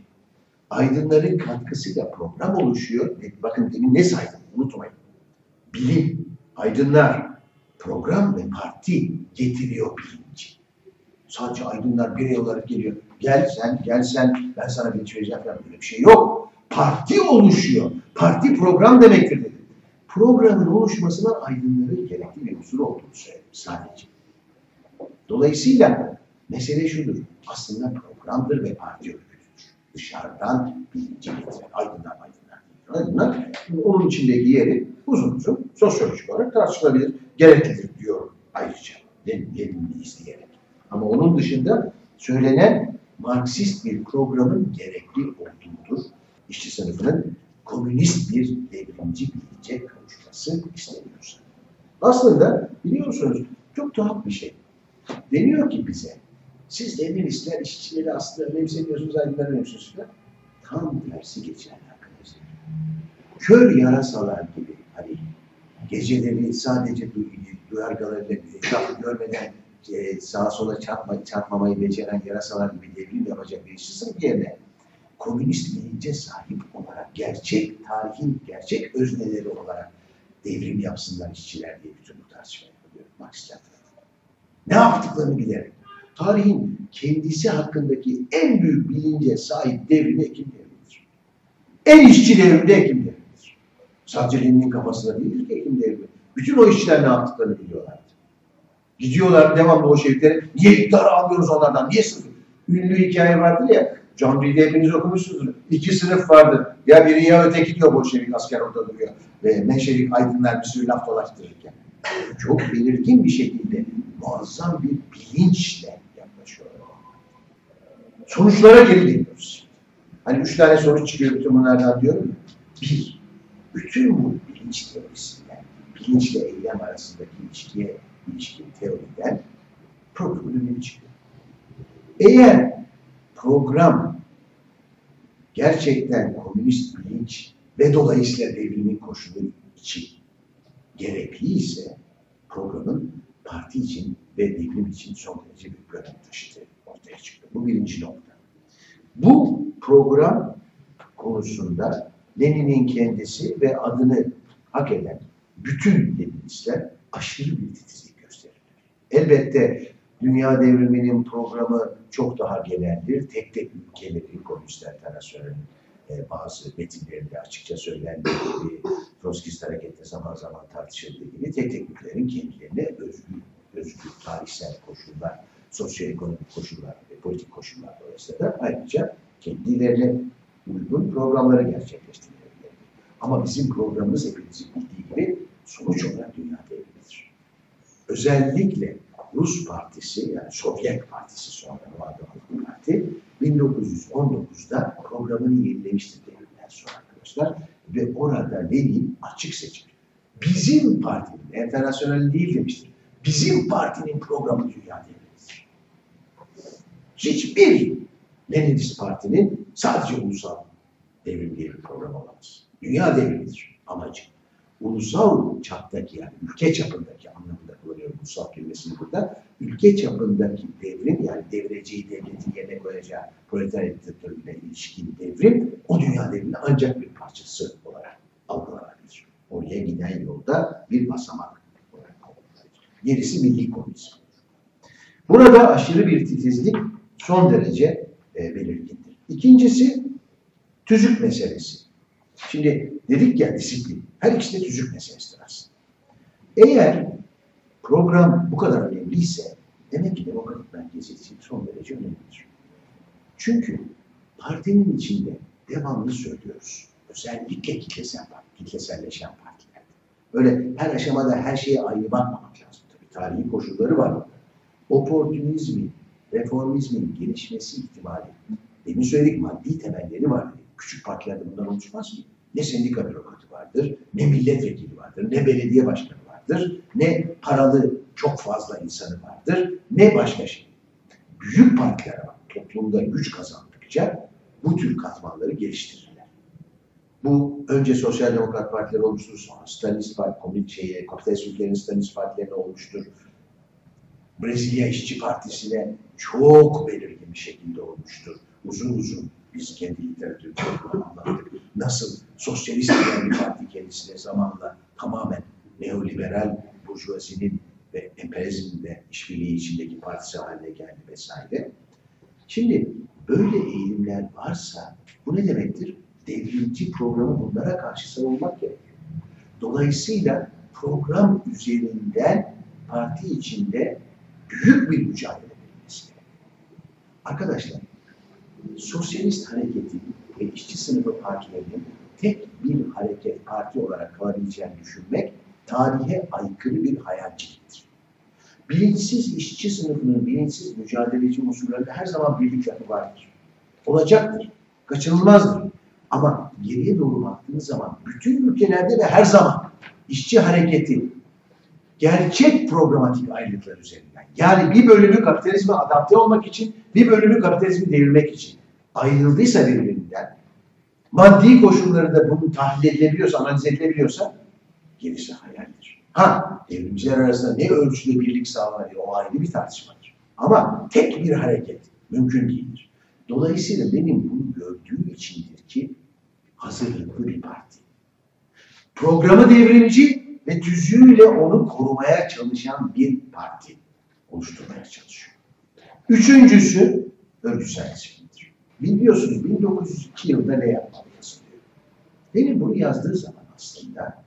Aydınların katkısıyla program oluşuyor. Bakın demin ne saydım unutmayın. Bilim, aydınlar, program ve parti getiriyor bilinci. Sadece aydınlar birey olarak geliyor. Gel sen, gel sen, ben sana bilinç vereceğim falan böyle bir şey yok. Parti oluşuyor. Parti program demektir dedim. Programın oluşmasına aydınların gerekli bir unsur olduğunu söyledim sadece. Dolayısıyla mesele şudur. Aslında programdır ve parti örgütüdür. Dışarıdan bilinci getiren aydınlar aydınlar. Aydınlar onun içindeki yeri uzun uzun sosyolojik olarak tartışılabilir. Gereklidir diyorum ayrıca. Derinliğini izleyerek. Ama onun dışında söylenen Marksist bir programın gerekli olduğudur. İşçi sınıfının komünist bir devrimci bilince kavuşması isteniyorsa. Aslında biliyorsunuz çok tuhaf bir şey. Deniyor ki bize, siz devrimistler işçileri aslında önemsemiyorsunuz, aydınlar önemsiyorsunuz. Tam tersi geçer arkadaşlar. Kör yarasalar gibi hani geceleri sadece duyargalarıyla etrafı görmeden e, sağa sola çarpma, çarpmamayı beceren yarasalar gibi devrim yapacak bir işçi sınıf yerine komünist bilince sahip olarak gerçek tarihin gerçek özneleri olarak devrim yapsınlar işçiler diye bütün bu tartışma yapılıyor Marksistler tarafından. Ne yaptıklarını bilerek. Tarihin kendisi hakkındaki en büyük bilince sahip devrimi Ekim devrimidir. En işçi devrimi de Ekim devrimidir. Sadece Lenin'in kafasında değildir ki Ekim devrimi. Bütün o işçiler ne yaptıklarını biliyorlardı. Gidiyorlar devamlı o şehitleri. Niye iktidarı almıyoruz onlardan? Niye sınıf? Ünlü hikaye vardır ya. John Reed'i hepiniz okumuşsunuzdur. İki sınıf vardır. Ya biri ya öteki diyor Bolşevik asker orada duruyor. Ve Menşevik aydınlar bir sürü laf dolaştırırken. Çok belirgin bir şekilde muazzam bir bilinçle yaklaşıyorlar. Sonuçlara geri geliyoruz. Hani üç tane sonuç çıkıyor bütün bunlardan diyorum. Bir, bütün bu bilinç teorisinden, bilinçle eylem arasındaki ilişkiye ilişkin teoriden önemi çıkıyor. Eğer program gerçekten komünist bilinç ve dolayısıyla devrimin koşulu için gerekli ise programın parti için ve devrim için son derece bir görev taşıdığı ortaya çıktı. Bu birinci nokta. Bu program konusunda Lenin'in kendisi ve adını hak eden bütün Leninistler aşırı bir titizlik gösterirler. Elbette dünya devriminin programı çok daha geneldir. Tek tek ülkeleri, Komünistler Internasyonel'in e, bazı metinlerinde açıkça söylendiği gibi, Troskist harekette zaman zaman tartışıldığı gibi tek tek ülkelerin kendilerine özgür, özgür tarihsel koşullar, sosyoekonomik koşullar ve politik koşullar dolayısıyla ayrıca kendilerine uygun programları gerçekleştirmeleri. Ama bizim programımız hepinizin bildiği gibi sonuç olarak dünya devrimidir. Özellikle Rus Partisi yani Sovyet Partisi sonra vardı bu parti 1919'da programını yenilemiştir devrimden sonra arkadaşlar ve orada Lenin açık seçim bizim partinin, internasyonel değil demiştir. Bizim partinin programı dünya devrimidir. Hiçbir Leninist partinin sadece ulusal devrim diye bir program olamaz. Dünya devrimidir amacı. Ulusal çaptaki yani ülke çapındaki anlamında kullanıyorum ulusal kelimesini burada. Ülke çapındaki devrim yani devreceği devletin yerine koyacağı proletarya diktatörüyle ilişkin devrim o dünya devriminin ancak bir parçası olarak algılanabilir. Oraya giden yolda bir basamak. Gerisi milli komünizm. Burada aşırı bir titizlik son derece e, belirgindir. İkincisi tüzük meselesi. Şimdi dedik ya disiplin. Her ikisi de tüzük meselesidir aslında. Eğer program bu kadar önemliyse demek ki demokratik merkeziyetçilik son derece önemlidir. Çünkü partinin içinde devamlı söylüyoruz. Özellikle kitlesel, kitleselleşen partiler. Öyle her aşamada her şeye ayrı bakmamak lazım. Tarihi koşulları var. Oportunizmin, reformizmin gelişmesi ihtimali Demin söyledik maddi temelleri var. Küçük partilerde bunlar oluşmaz ki. Ne sendika bürokratı vardır, ne milletvekili vardır, ne belediye başkanı vardır, ne paralı çok fazla insanı vardır, ne başka şey. Büyük partiler var. Toplumda güç kazandıkça bu tür katmanları geliştirirler. Bu önce Sosyal Demokrat Partileri olmuştur, sonra Stalinist Parti, Komünist şeye, kapitalist ülkelerin Stalinist Partilerine olmuştur. Brezilya İşçi Partisi'ne çok belirgin bir şekilde olmuştur. Uzun uzun biz kendi literatürümüzde anlattık. Nasıl sosyalist bir parti kendisine zamanla tamamen neoliberal burjuvazinin ve emperyalizmin de işbirliği içindeki partisi haline geldi vesaire. Şimdi böyle eğilimler varsa bu ne demektir? Devrimci programı bunlara karşı savunmak gerekiyor. Dolayısıyla program üzerinden parti içinde büyük bir mücadele verilmesi Arkadaşlar, sosyalist hareketin ve işçi sınıfı partilerinin tek bir hareket parti olarak kalabileceğini düşünmek tarihe aykırı bir hayalciliktir. Bilinçsiz işçi sınıfının bilinçsiz mücadeleci unsurlarında her zaman birlik yapı vardır. Olacaktır. Kaçınılmazdır. Ama geriye doğru baktığınız zaman bütün ülkelerde ve her zaman işçi hareketi gerçek programatik ayrılıklar üzerinden. Yani bir bölümü kapitalizme adapte olmak için, bir bölümü kapitalizmi devirmek için ayrıldıysa birbirinden, maddi koşulları da bunu tahlil edilebiliyorsa, analiz edilebiliyorsa gerisi hayaldir. Ha, devrimciler arasında ne ölçüde birlik sağlanır o ayrı bir tartışmadır. Ama tek bir hareket mümkün değildir. Dolayısıyla Lenin bunu gördüğü içindir ki hazırlıklı bir parti. Programı devrimci ve tüzüğüyle onu korumaya çalışan bir parti oluşturmaya çalışıyor. Üçüncüsü örgütsel disiplindir. Biliyorsunuz 1902 yılında ne yapmalı yazılıyor. Benim bunu yazdığı zaman aslında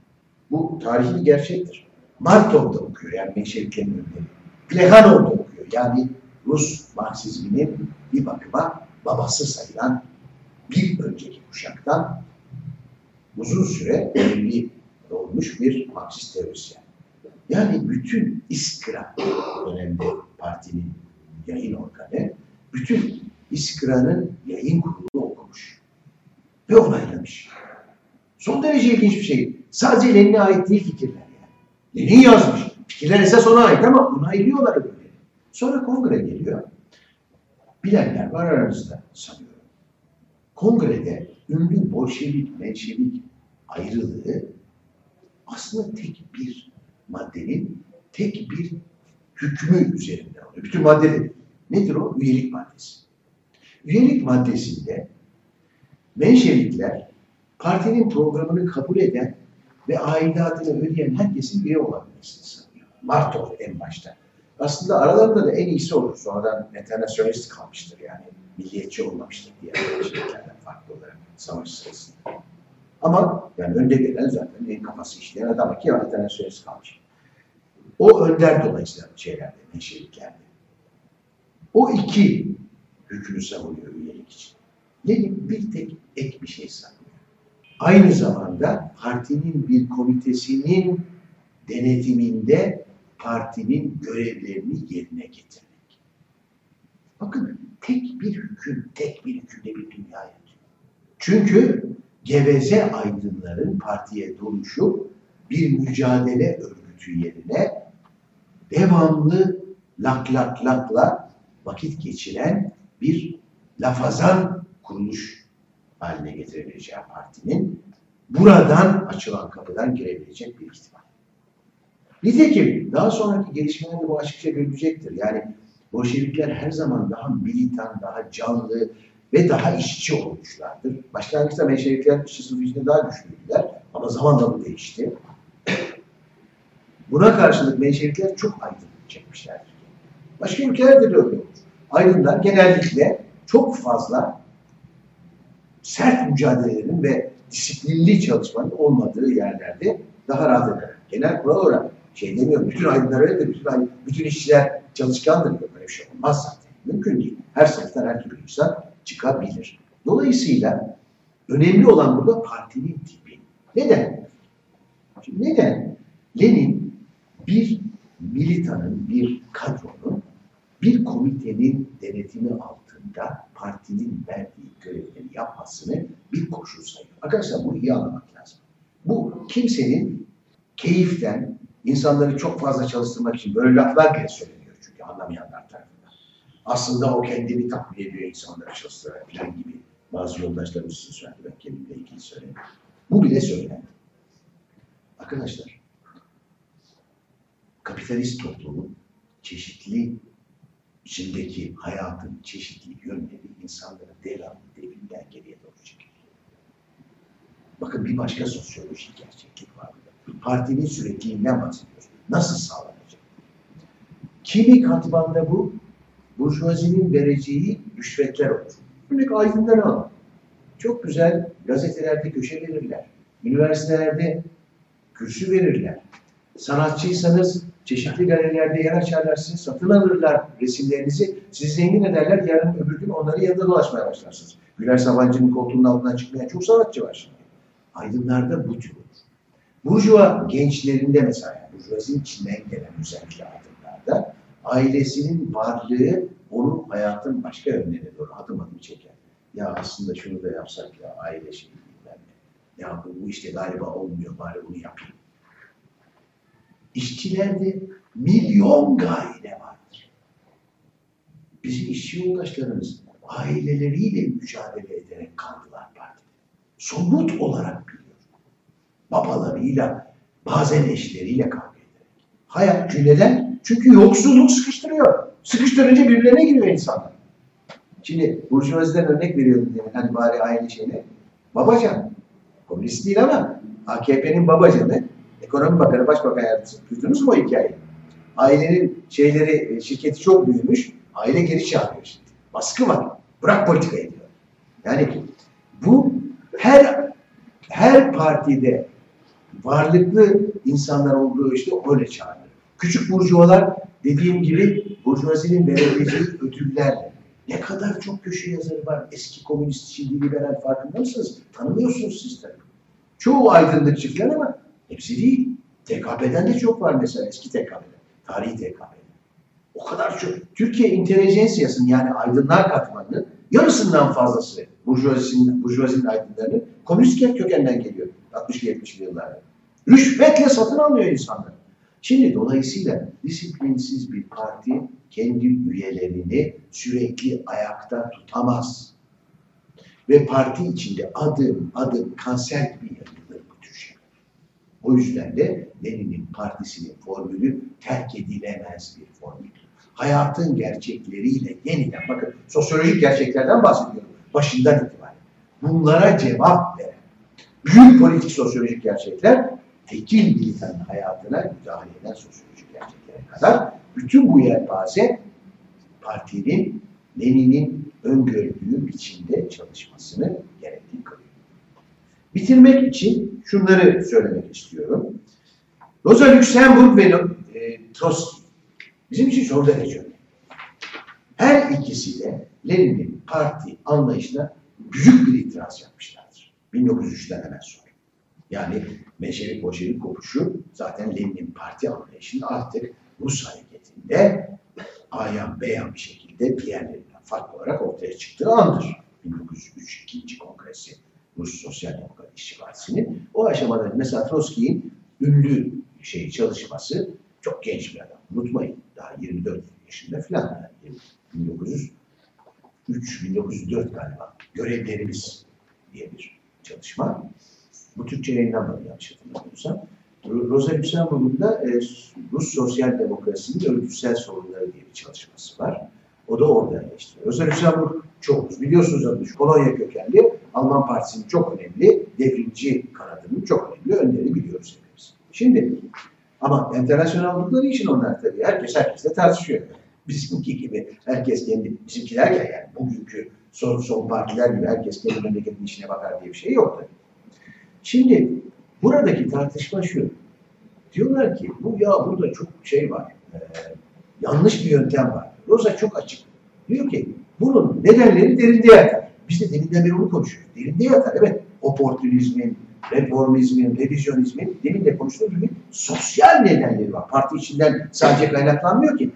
bu tarihi gerçektir. Martov'da okuyor yani Menşevike'nin ünlemi. Plehanov'da okuyor yani Rus Marksizminin bir bakıma babası sayılan bir önceki kuşaktan uzun süre önemli olmuş bir Marksist teorisyen. Yani bütün İskra dönemde partinin yayın organı, bütün İskra'nın yayın kurulu okumuş ve onaylamış. Son derece ilginç bir şey. Sadece Lenin'e ait değil fikirler yani. Lenin yazmış. Fikirler esas ona ait ama onaylıyorlar öyle. Sonra kongre geliyor. Bilenler var aramızda sanıyorum. Kongrede ünlü Bolşevik, Menşevik ayrılığı aslında tek bir maddenin tek bir hükmü üzerinde oluyor. Bütün madde Nedir o? Üyelik maddesi. Üyelik maddesinde Menşevikler partinin programını kabul eden ve aidatını ödeyen herkesin üye olabilmesini sanıyor. Martov en başta. Aslında aralarında da en iyisi olur. Sonradan internasyonist kalmıştır yani. Milliyetçi olmamıştır diğer Menşeviklerden farklı olarak savaş sırasında. Ama yani önde gelen zaten en kafası işleyen adam ki internasyonist kalmış. O önder dolayısıyla şeylerde, menşeliklerde. O iki hükmü savunuyor üyelik için. Lenin bir tek ek bir şey savunuyor. Aynı zamanda partinin bir komitesinin denetiminde partinin görevlerini yerine getirmek. Bakın tek bir hüküm, tek bir hükümde bir dünya. Çünkü geveze aydınların partiye doluşup bir mücadele örgütü yerine devamlı lak lak lakla vakit geçiren bir lafazan kuruluş haline getirebileceği partinin buradan açılan kapıdan girebilecek bir ihtimal. Nitekim daha sonraki gelişmelerde bu açıkça görülecektir. Yani Bolşevikler her zaman daha militan, daha canlı, ve daha işçi olmuşlardır. Başlangıçta Menşevikler işçi sınıfı daha güçlüydüler ama zamanla bu değişti. Buna karşılık Menşevikler çok aydın çekmişlerdir. Başka ülkelerde de öyle olur. Aydınlar genellikle çok fazla sert mücadelelerin ve disiplinli çalışmanın olmadığı yerlerde daha rahat eder. Genel kural olarak şey demiyorum, bütün aydınlar öyle de bütün, bütün işçiler çalışkandır. Böyle bir şey olmaz zaten. Mümkün değil. Her sınıftan her türlü insan çıkabilir. Dolayısıyla önemli olan burada partinin tipi. Neden? Şimdi neden? Lenin bir militanın, bir kadronun, bir komitenin denetimi altında da partinin verdiği görevleri yapmasını bir koşul sayıyor. Arkadaşlar bunu iyi anlamak lazım. Bu kimsenin keyiften insanları çok fazla çalıştırmak için böyle laflar bile söyleniyor çünkü anlamayanlar tarafından. Aslında o kendini takviye ediyor insanları çalıştırarak falan gibi bazı yoldaşlarımız için söyledi. Ben kendimle ilgili söyledim. Bu bile söylendi. Arkadaşlar kapitalist toplumun çeşitli içindeki hayatın çeşitli yönleri insanları devamlı devrimden geriye doğru çekiyor. Bakın bir başka sosyolojik gerçeklik var burada. Partinin sürekliliğinden bahsediyoruz. Nasıl sağlanacak? Kimi katmanda bu burjuvazinin vereceği rüşvetler olur. Örnek aydınları alın. Çok güzel gazetelerde köşe verirler. Üniversitelerde kürsü verirler. Sanatçıysanız çeşitli galerilerde yer açarlar, sizi satın alırlar resimlerinizi. Sizi zengin ederler, yarın öbür gün onları yanında dolaşmaya başlarsınız. Güler Sabancı'nın koltuğunun altından çıkmayan çok sanatçı var şimdi. Aydınlarda bu tür olur. Burjuva gençlerinde mesela, burjuvazinin içinden gelen özellikle aydınlarda ailesinin varlığı onun hayatın başka yönlerine doğru adım adım çeker. Ya aslında şunu da yapsak ya aile şeyi bilmem ne. Ya bu, bu işte galiba olmuyor bari bunu yapayım. İşçilerde milyon gaile vardır. Bizim işçi yoldaşlarımız aileleriyle mücadele ederek kaldılar partide. Somut olarak biliyor. Babalarıyla, bazen eşleriyle kavga ederek. Hayat neden? Çünkü yoksulluk sıkıştırıyor. Sıkıştırınca birbirlerine giriyor insanlar. Şimdi Burjuvaziden örnek veriyordum demin. Hani bari aile şeyine. Babacan. Komünist değil ama AKP'nin babacanı Ekonomi Bakanı, Başbakan Yardımcısı. Duydunuz mu o hikayeyi? Ailenin şeyleri, e, şirketi çok büyümüş. Aile geri çağırıyor şimdi. Baskı var. Bırak politikayı diyor. Yani bu her her partide varlıklı insanlar olduğu işte öyle çağırıyor. Küçük burjuvalar dediğim gibi burjuvazinin verebileceği ödüllerle ne kadar çok köşe yazarı var. Eski komünist, şimdi liberal farkında mısınız? Tanımıyorsunuz siz tabii. Çoğu aydınlıkçı falan ama hepsi değil. TKP'den de çok var mesela eski TKP'den. Tarihi TKP'den. O kadar çok. Türkiye intelijansiyasının yani aydınlar katmanının yarısından fazlası burjuvazinin, burjuvazinin aydınlarının komünist kökenden geliyor. 60-70'li yıllarda. Rüşvetle satın alıyor insanlar. Şimdi dolayısıyla disiplinsiz bir parti kendi üyelerini sürekli ayakta tutamaz. Ve parti içinde adım adım kanser gibi yapılır bu tür şeyler. O yüzden de Lenin'in partisinin formülü terk edilemez bir formül. Hayatın gerçekleriyle yeniden, bakın sosyolojik gerçeklerden bahsediyorum başından itibaren. Bunlara cevap veren büyük politik sosyolojik gerçekler tekil militan hayatına müdahale eden sosyolojik gerçeklere kadar bütün bu yelpaze partinin Lenin'in öngördüğü biçimde çalışmasını gerekli kılıyor. Bitirmek için şunları söylemek istiyorum. Rosa Luxemburg ve e, Trotsky bizim için son derece. Her ikisi de Lenin'in parti anlayışına büyük bir itiraz yapmışlardır. 1903'ten hemen sonra. Yani Menşevik Bolşevik kopuşu zaten Lenin'in parti anlayışının artık Rus hareketinde ayan beyan bir şekilde diğerlerinden farklı olarak ortaya çıktığı andır. 1903 ikinci kongresi Rus Sosyal Demokrat İşçi Partisi'nin. O aşamada mesela Trotsky'in ünlü şey çalışması çok genç bir adam. Unutmayın daha 24 yaşında falan yani 1903 1904 galiba görevlerimiz diye bir çalışma. Bu Türkçe yayınlanmadı yanlış hatırlamıyorsam. Rosa Luxemburg'un da e, Rus sosyal demokrasinin örgütsel sorunları diye bir çalışması var. O da orada eleştiriyor. Rosa Luxemburg çok biliyorsunuz adını Polonya kökenli Alman Partisi'nin çok önemli devrimci kanadının çok önemli önleri biliyoruz hepimiz. Şimdi ama internasyonel oldukları için onlar tabii herkes herkesle tartışıyor. Bizimki gibi herkes kendi, bizimkiler ya yani bugünkü son, son partiler gibi herkes kendi memleketin içine bakar diye bir şey yok tabii. Şimdi buradaki tartışma şu. Diyorlar ki bu ya burada çok şey var. E, yanlış bir yöntem var. Rosa çok açık. Diyor ki bunun nedenleri derinde yatar. Biz de deminden beri onu konuşuyoruz. Derinde yatar. Evet oportunizmin, reformizmin, revizyonizmin demin de konuştuğumuz gibi sosyal nedenleri var. Parti içinden sadece kaynaklanmıyor ki.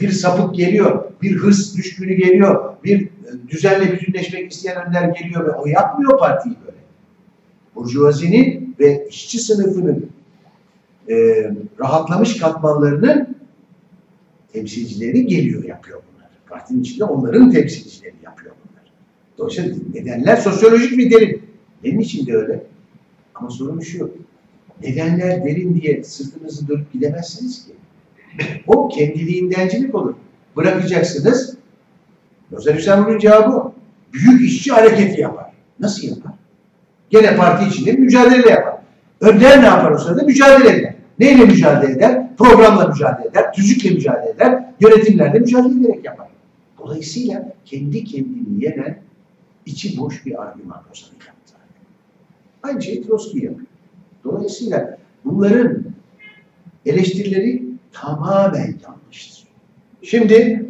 Bir sapık geliyor, bir hırs düşkünü geliyor, bir düzenle bütünleşmek isteyen önder geliyor ve o yapmıyor partiyi böyle. Burjuvazinin ve işçi sınıfının e, rahatlamış katmanlarının temsilcileri geliyor yapıyor bunlar. Partinin içinde onların temsilcileri yapıyor bunlar. Dolayısıyla nedenler sosyolojik bir derin. Benim için de öyle. Ama sorun şu. Nedenler derin diye sırtınızı dönüp gidemezsiniz ki. O kendiliğindencilik olur. Bırakacaksınız. Özel Hüsamen'in cevabı. Büyük işçi hareketi yapar. Nasıl yapar? Gene parti içinde mücadele yapar. Önder ne yapar o sırada? Mücadele eder. Neyle mücadele eder? Programla mücadele eder, tüzükle mücadele eder, yönetimlerde mücadele ederek yapar. Dolayısıyla kendi kendini yenen içi boş bir argüman o zaman yaptı. Aynı şeyi Trotsky yapıyor. Dolayısıyla bunların eleştirileri tamamen yanlıştır. Şimdi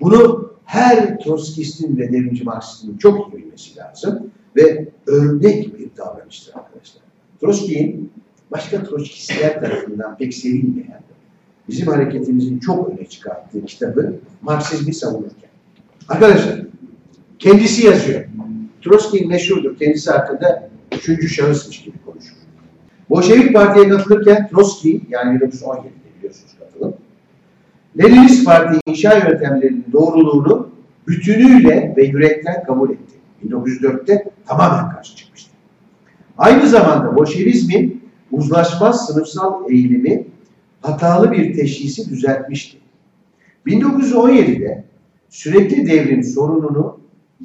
bunu her Trotskistin ve devrimci Marksistin çok iyi bilmesi lazım ve örnek bir davranıştır arkadaşlar. Trotsky'nin başka Troçkistler tarafından pek sevilmeyen, bizim hareketimizin çok öne çıkarttığı kitabı Marksizmi savunurken. Arkadaşlar, kendisi yazıyor. Trotsky meşhurdur. Kendisi hakkında üçüncü şahısmış gibi konuşur. Bolşevik Parti'ye katılırken Trotsky, yani 1917'de biliyorsunuz katılım, Leninist Parti inşa yöntemlerinin doğruluğunu bütünüyle ve yürekten kabul etti. 1904'te tamamen karşı çıkmıştı. Aynı zamanda Bolşevizmin uzlaşmaz sınıfsal eğilimi hatalı bir teşhisi düzeltmişti. 1917'de sürekli devrim sorununu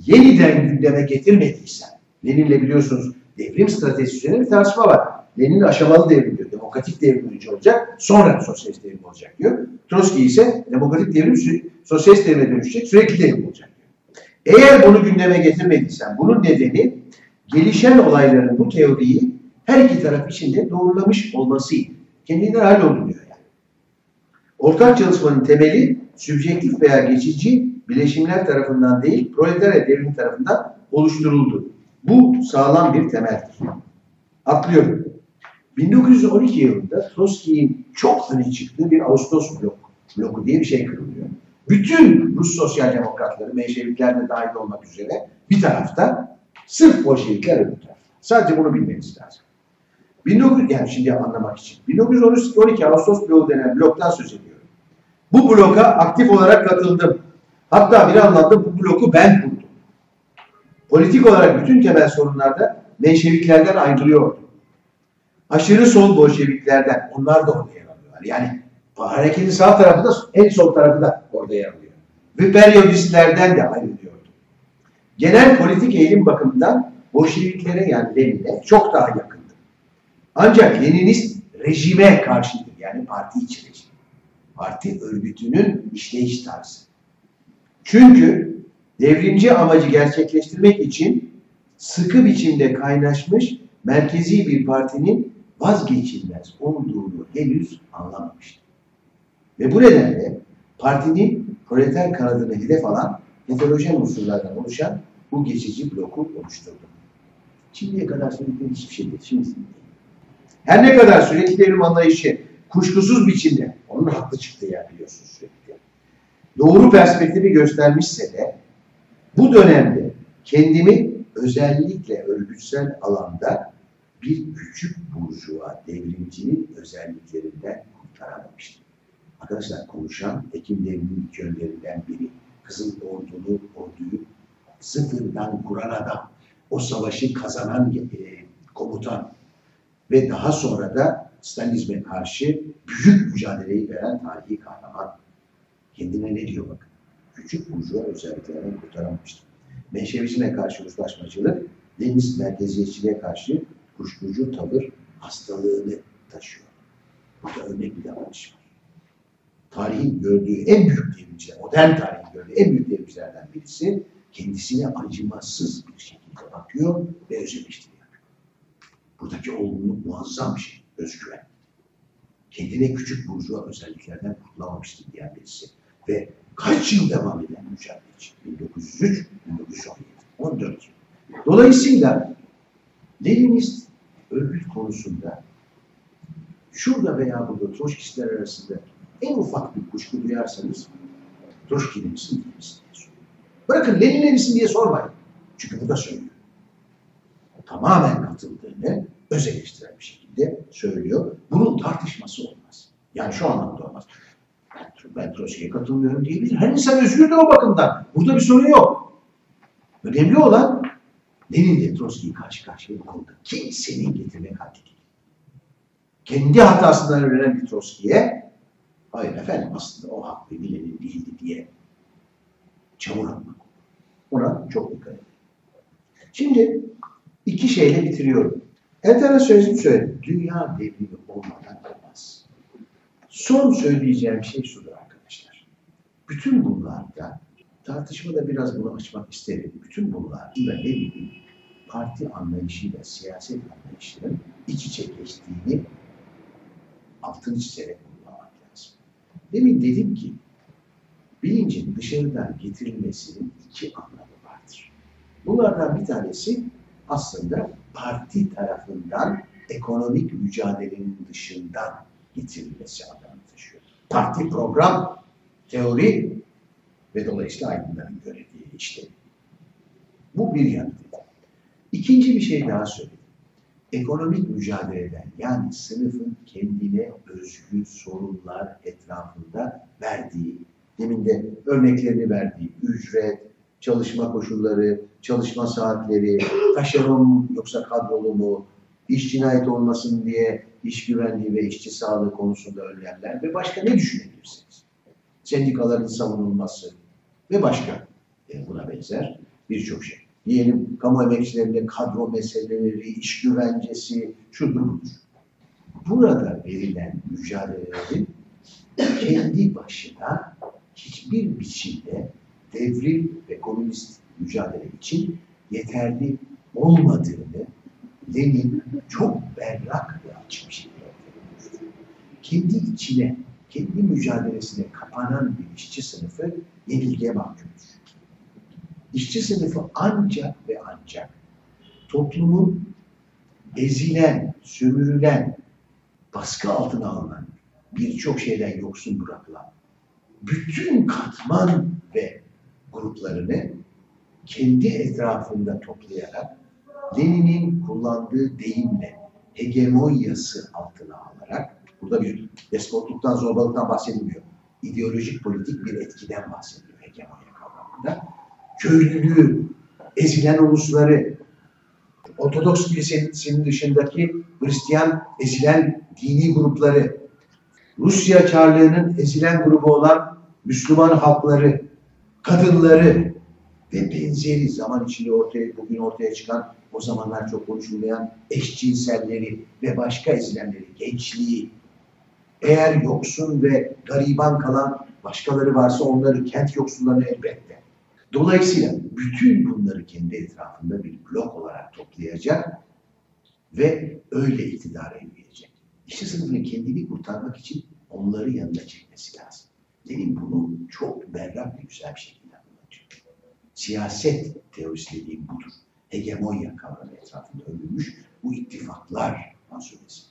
yeniden gündeme getirmediysen, Lenin'le biliyorsunuz devrim stratejisi üzerine bir tartışma var. Lenin aşamalı devrim diyor. Demokratik devrim önce olacak, sonra sosyalist devrim olacak diyor. Trotsky ise demokratik devrim sosyalist devrime dönüşecek, sürekli devrim olacak. Eğer bunu gündeme getirmediysen, bunun nedeni gelişen olayların bu teoriyi her iki taraf içinde doğrulamış olmasıydı. Kendinden halloldu diyor yani. Ortak çalışmanın temeli sübjektif veya geçici bileşimler tarafından değil, proletarya devrim tarafından oluşturuldu. Bu sağlam bir temeldir. Atlıyorum. 1912 yılında Trotsky'nin çok öne çıktığı bir Ağustos blok, bloku diye bir şey kuruluyor. Bütün Rus sosyal demokratları, Menşevikler de dahil olmak üzere bir tarafta, sırf Bolşevikler öbür tarafta. Sadece bunu bilmeniz lazım. 19, yani şimdi anlamak için. 1912 Ağustos bloğu denen bloktan söz ediyorum. Bu bloka aktif olarak katıldım. Hatta bir anlamda bu bloku ben kurdum. Politik olarak bütün temel sorunlarda Menşeviklerden ayrılıyordu. Aşırı sol Bolşeviklerden, onlar da orada yer alıyorlar. Yani hareketin sağ tarafı da en sol tarafı da orada yer alıyor. Ve periyodistlerden de ayrılıyordu. Genel politik eğilim bakımından Bolşeviklere yani Lenin'e çok daha yakın. Ancak Leninist rejime karşıdır. Yani parti içi rejim. Parti örgütünün işleyiş tarzı. Çünkü devrimci amacı gerçekleştirmek için sıkı biçimde kaynaşmış merkezi bir partinin vazgeçilmez olduğunu henüz anlamamıştı. Ve bu nedenle partinin proleter kanadını hedef alan heterojen unsurlardan oluşan bu geçici bloku oluşturdu. Şimdiye kadar söylediğim hiçbir şey değil. Şimdi her ne kadar sürekli devrim anlayışı kuşkusuz biçimde, onun haklı çıktığı yer biliyorsunuz sürekli. Doğru perspektifi göstermişse de bu dönemde kendimi özellikle örgütsel alanda bir küçük burjuva devrimcinin özelliklerinden kurtaramamıştım. Arkadaşlar konuşan Ekim ilk yönlerinden biri. Kızıl ordunu, orduyu sıfırdan kuran adam. O savaşı kazanan e, komutan ve daha sonra da Stalinizme karşı büyük mücadeleyi veren tarihi kahraman. Kendine ne diyor bakın. Küçük burjuva özelliklerden kurtaramamıştır. Menşevizme karşı uzlaşmacılık, Leninist merkeziyetçiliğe karşı kuşkucu tavır hastalığını taşıyor. Burada örnek bir davranış var. Tarihin gördüğü en büyük devrimciler, modern tarihin gördüğü en büyük devrimcilerden birisi kendisine acımasız bir şekilde bakıyor ve öz Buradaki olgunluk muazzam bir şey, özgüven. Kendine küçük burjuva özelliklerden kurtulamamıştır diyen birisi. Ve kaç yıl devam eden mücadeleci? 1903, 1917, 14 yıl. Dolayısıyla Leninist örgüt konusunda şurada veya burada Troçkistler arasında en ufak bir kuşku duyarsanız Troşki'nin misin değil misin diye soruyor. Bırakın Lenin'in misin diye sormayın. Çünkü bu da söylüyor. Tamamen katıldığını öz eleştirel bir şekilde söylüyor. Bunun tartışması olmaz. Yani şu anlamda olmaz. Ben, ben Troçki'ye katılmıyorum diyebilir. Her insan özgürdür o bakımdan. Burada bir sorun yok. Önemli olan Lenin de Troçki'yi karşı karşıya bu konuda kimsenin getirmek haddi değil. Kendi hatasından öğrenen bir Troçki'ye hayır efendim aslında o haklı Lenin değildi diye çamur atmak. Ona çok dikkat edin. Şimdi iki şeyle bitiriyorum. Enternasyonizm söyledim. Dünya devrimi olmadan olmaz. Son söyleyeceğim şey şudur arkadaşlar. Bütün bunlarda tartışmada biraz bunu açmak isterim. Bütün bunlarda Lenin'in parti anlayışıyla siyaset anlayışının iç içe geçtiğini altını çizerek. Demin dedim ki bilincin dışarıdan getirilmesinin iki anlamı vardır. Bunlardan bir tanesi aslında parti tarafından ekonomik mücadelenin dışından getirilmesi anlamı taşıyor. Parti program, teori ve dolayısıyla aydınların görevliği işte. Bu bir yanı. İkinci bir şey daha söyleyeyim. Ekonomik mücadeleden yani sınıfın kendine özgü sorunlar etrafında verdiği, demin de örneklerini verdiği ücret, çalışma koşulları, çalışma saatleri, taşeron yoksa kadrolu mu, iş cinayet olmasın diye iş güvenliği ve işçi sağlığı konusunda önlemler ve başka ne düşünebilirsiniz? Sendikaların savunulması ve başka e, buna benzer birçok şey. Diyelim kamu emekçilerinde kadro meseleleri, iş güvencesi, şudur budur. Burada verilen mücadelelerin kendi başına hiçbir biçimde devrim ve komünist mücadele için yeterli olmadığını Lenin çok berrak ve açık bir şekilde Kendi içine, kendi mücadelesine kapanan bir işçi sınıfı yenilgiye mahkumdur. İşçi sınıfı ancak ve ancak toplumun ezilen, sömürülen, baskı altına alınan, birçok şeyden yoksun bırakılan, bütün katman ve gruplarını kendi etrafında toplayarak Lenin'in kullandığı deyimle hegemonyası altına alarak burada bir despotluktan, zorbalıktan bahsedilmiyor. İdeolojik politik bir etkiden bahsediyor hegemonya kavramında. Köylülüğü, ezilen ulusları, Ortodoks kilisesinin dışındaki Hristiyan ezilen dini grupları, Rusya Çarlığı'nın ezilen grubu olan Müslüman halkları, kadınları ve benzeri zaman içinde ortaya, bugün ortaya çıkan o zamanlar çok konuşulmayan eşcinselleri ve başka ezilenleri, gençliği, eğer yoksun ve gariban kalan başkaları varsa onları, kent yoksullarını elbette. Dolayısıyla bütün bunları kendi etrafında bir blok olarak toplayacak ve öyle iktidara yürüyecek. İşçi sınıfının kendini kurtarmak için onları yanına çekmesi lazım. Lenin bunu çok berrak ve güzel bir şekilde anlatıyor. Siyaset teorisi dediğim budur. Hegemonya kavramı etrafında örülmüş bu ittifaklar mansuresi.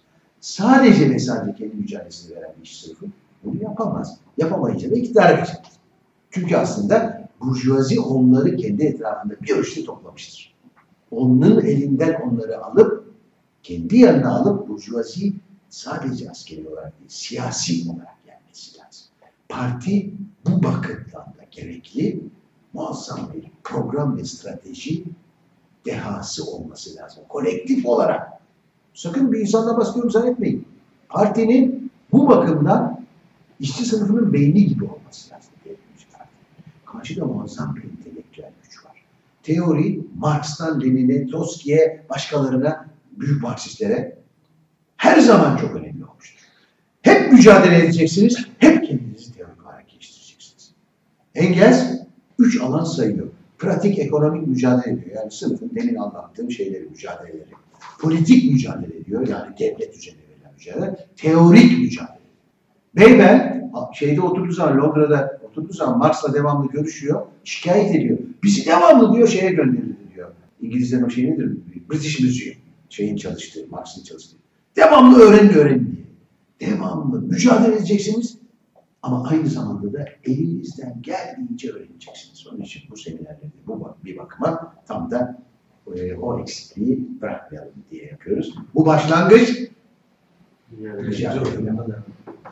Sadece ve sadece kendi mücadelesini veren bir iş sınıfı bunu yapamaz. Yapamayınca da iktidara geçemez. Çünkü aslında burjuvazi onları kendi etrafında bir ölçüde toplamıştır. Onun elinden onları alıp kendi yanına alıp burjuvazi sadece askeri olarak değil, siyasi olarak gelmesi lazım. Parti bu bakımdan da gerekli muazzam bir program ve strateji dehası olması lazım. Kolektif olarak. Sakın bir insanla baskı zannetmeyin. Partinin bu bakımdan işçi sınıfının beyni gibi olması lazım. Karşıda muazzam bir entelektüel güç var. Teori Marx'tan Lenin'e, Trotsky'ye, başkalarına, büyük Marksistlere her zaman çok önemli olmuştur. Hep mücadele edeceksiniz, hep kendinizi teorik olarak geliştireceksiniz. Engels üç alan sayıyor. Pratik ekonomik mücadele ediyor. Yani sınıfın demin anlattığım şeyleri, mücadeleleri. Politik mücadele ediyor. Yani devlet üzerine verilen mücadele. Teorik mücadele. Weber şeyde oturduğu zaman Londra'da oturduğu zaman Marx'la devamlı görüşüyor. Şikayet ediyor. Bizi devamlı diyor şeye gönderildi diyor. İngilizlerin o şey nedir? British Museum. Şeyin çalıştığı, Marx'ın çalıştığı. Devamlı öğrenin öğrenin diye. Devamlı mücadele edeceksiniz. Ama aynı zamanda da elinizden geldiğince öğreneceksiniz. Onun için bu seminerleri bu bir bakıma tam da e, o eksikliği bırakmayalım diye yapıyoruz. Bu başlangıç Yani.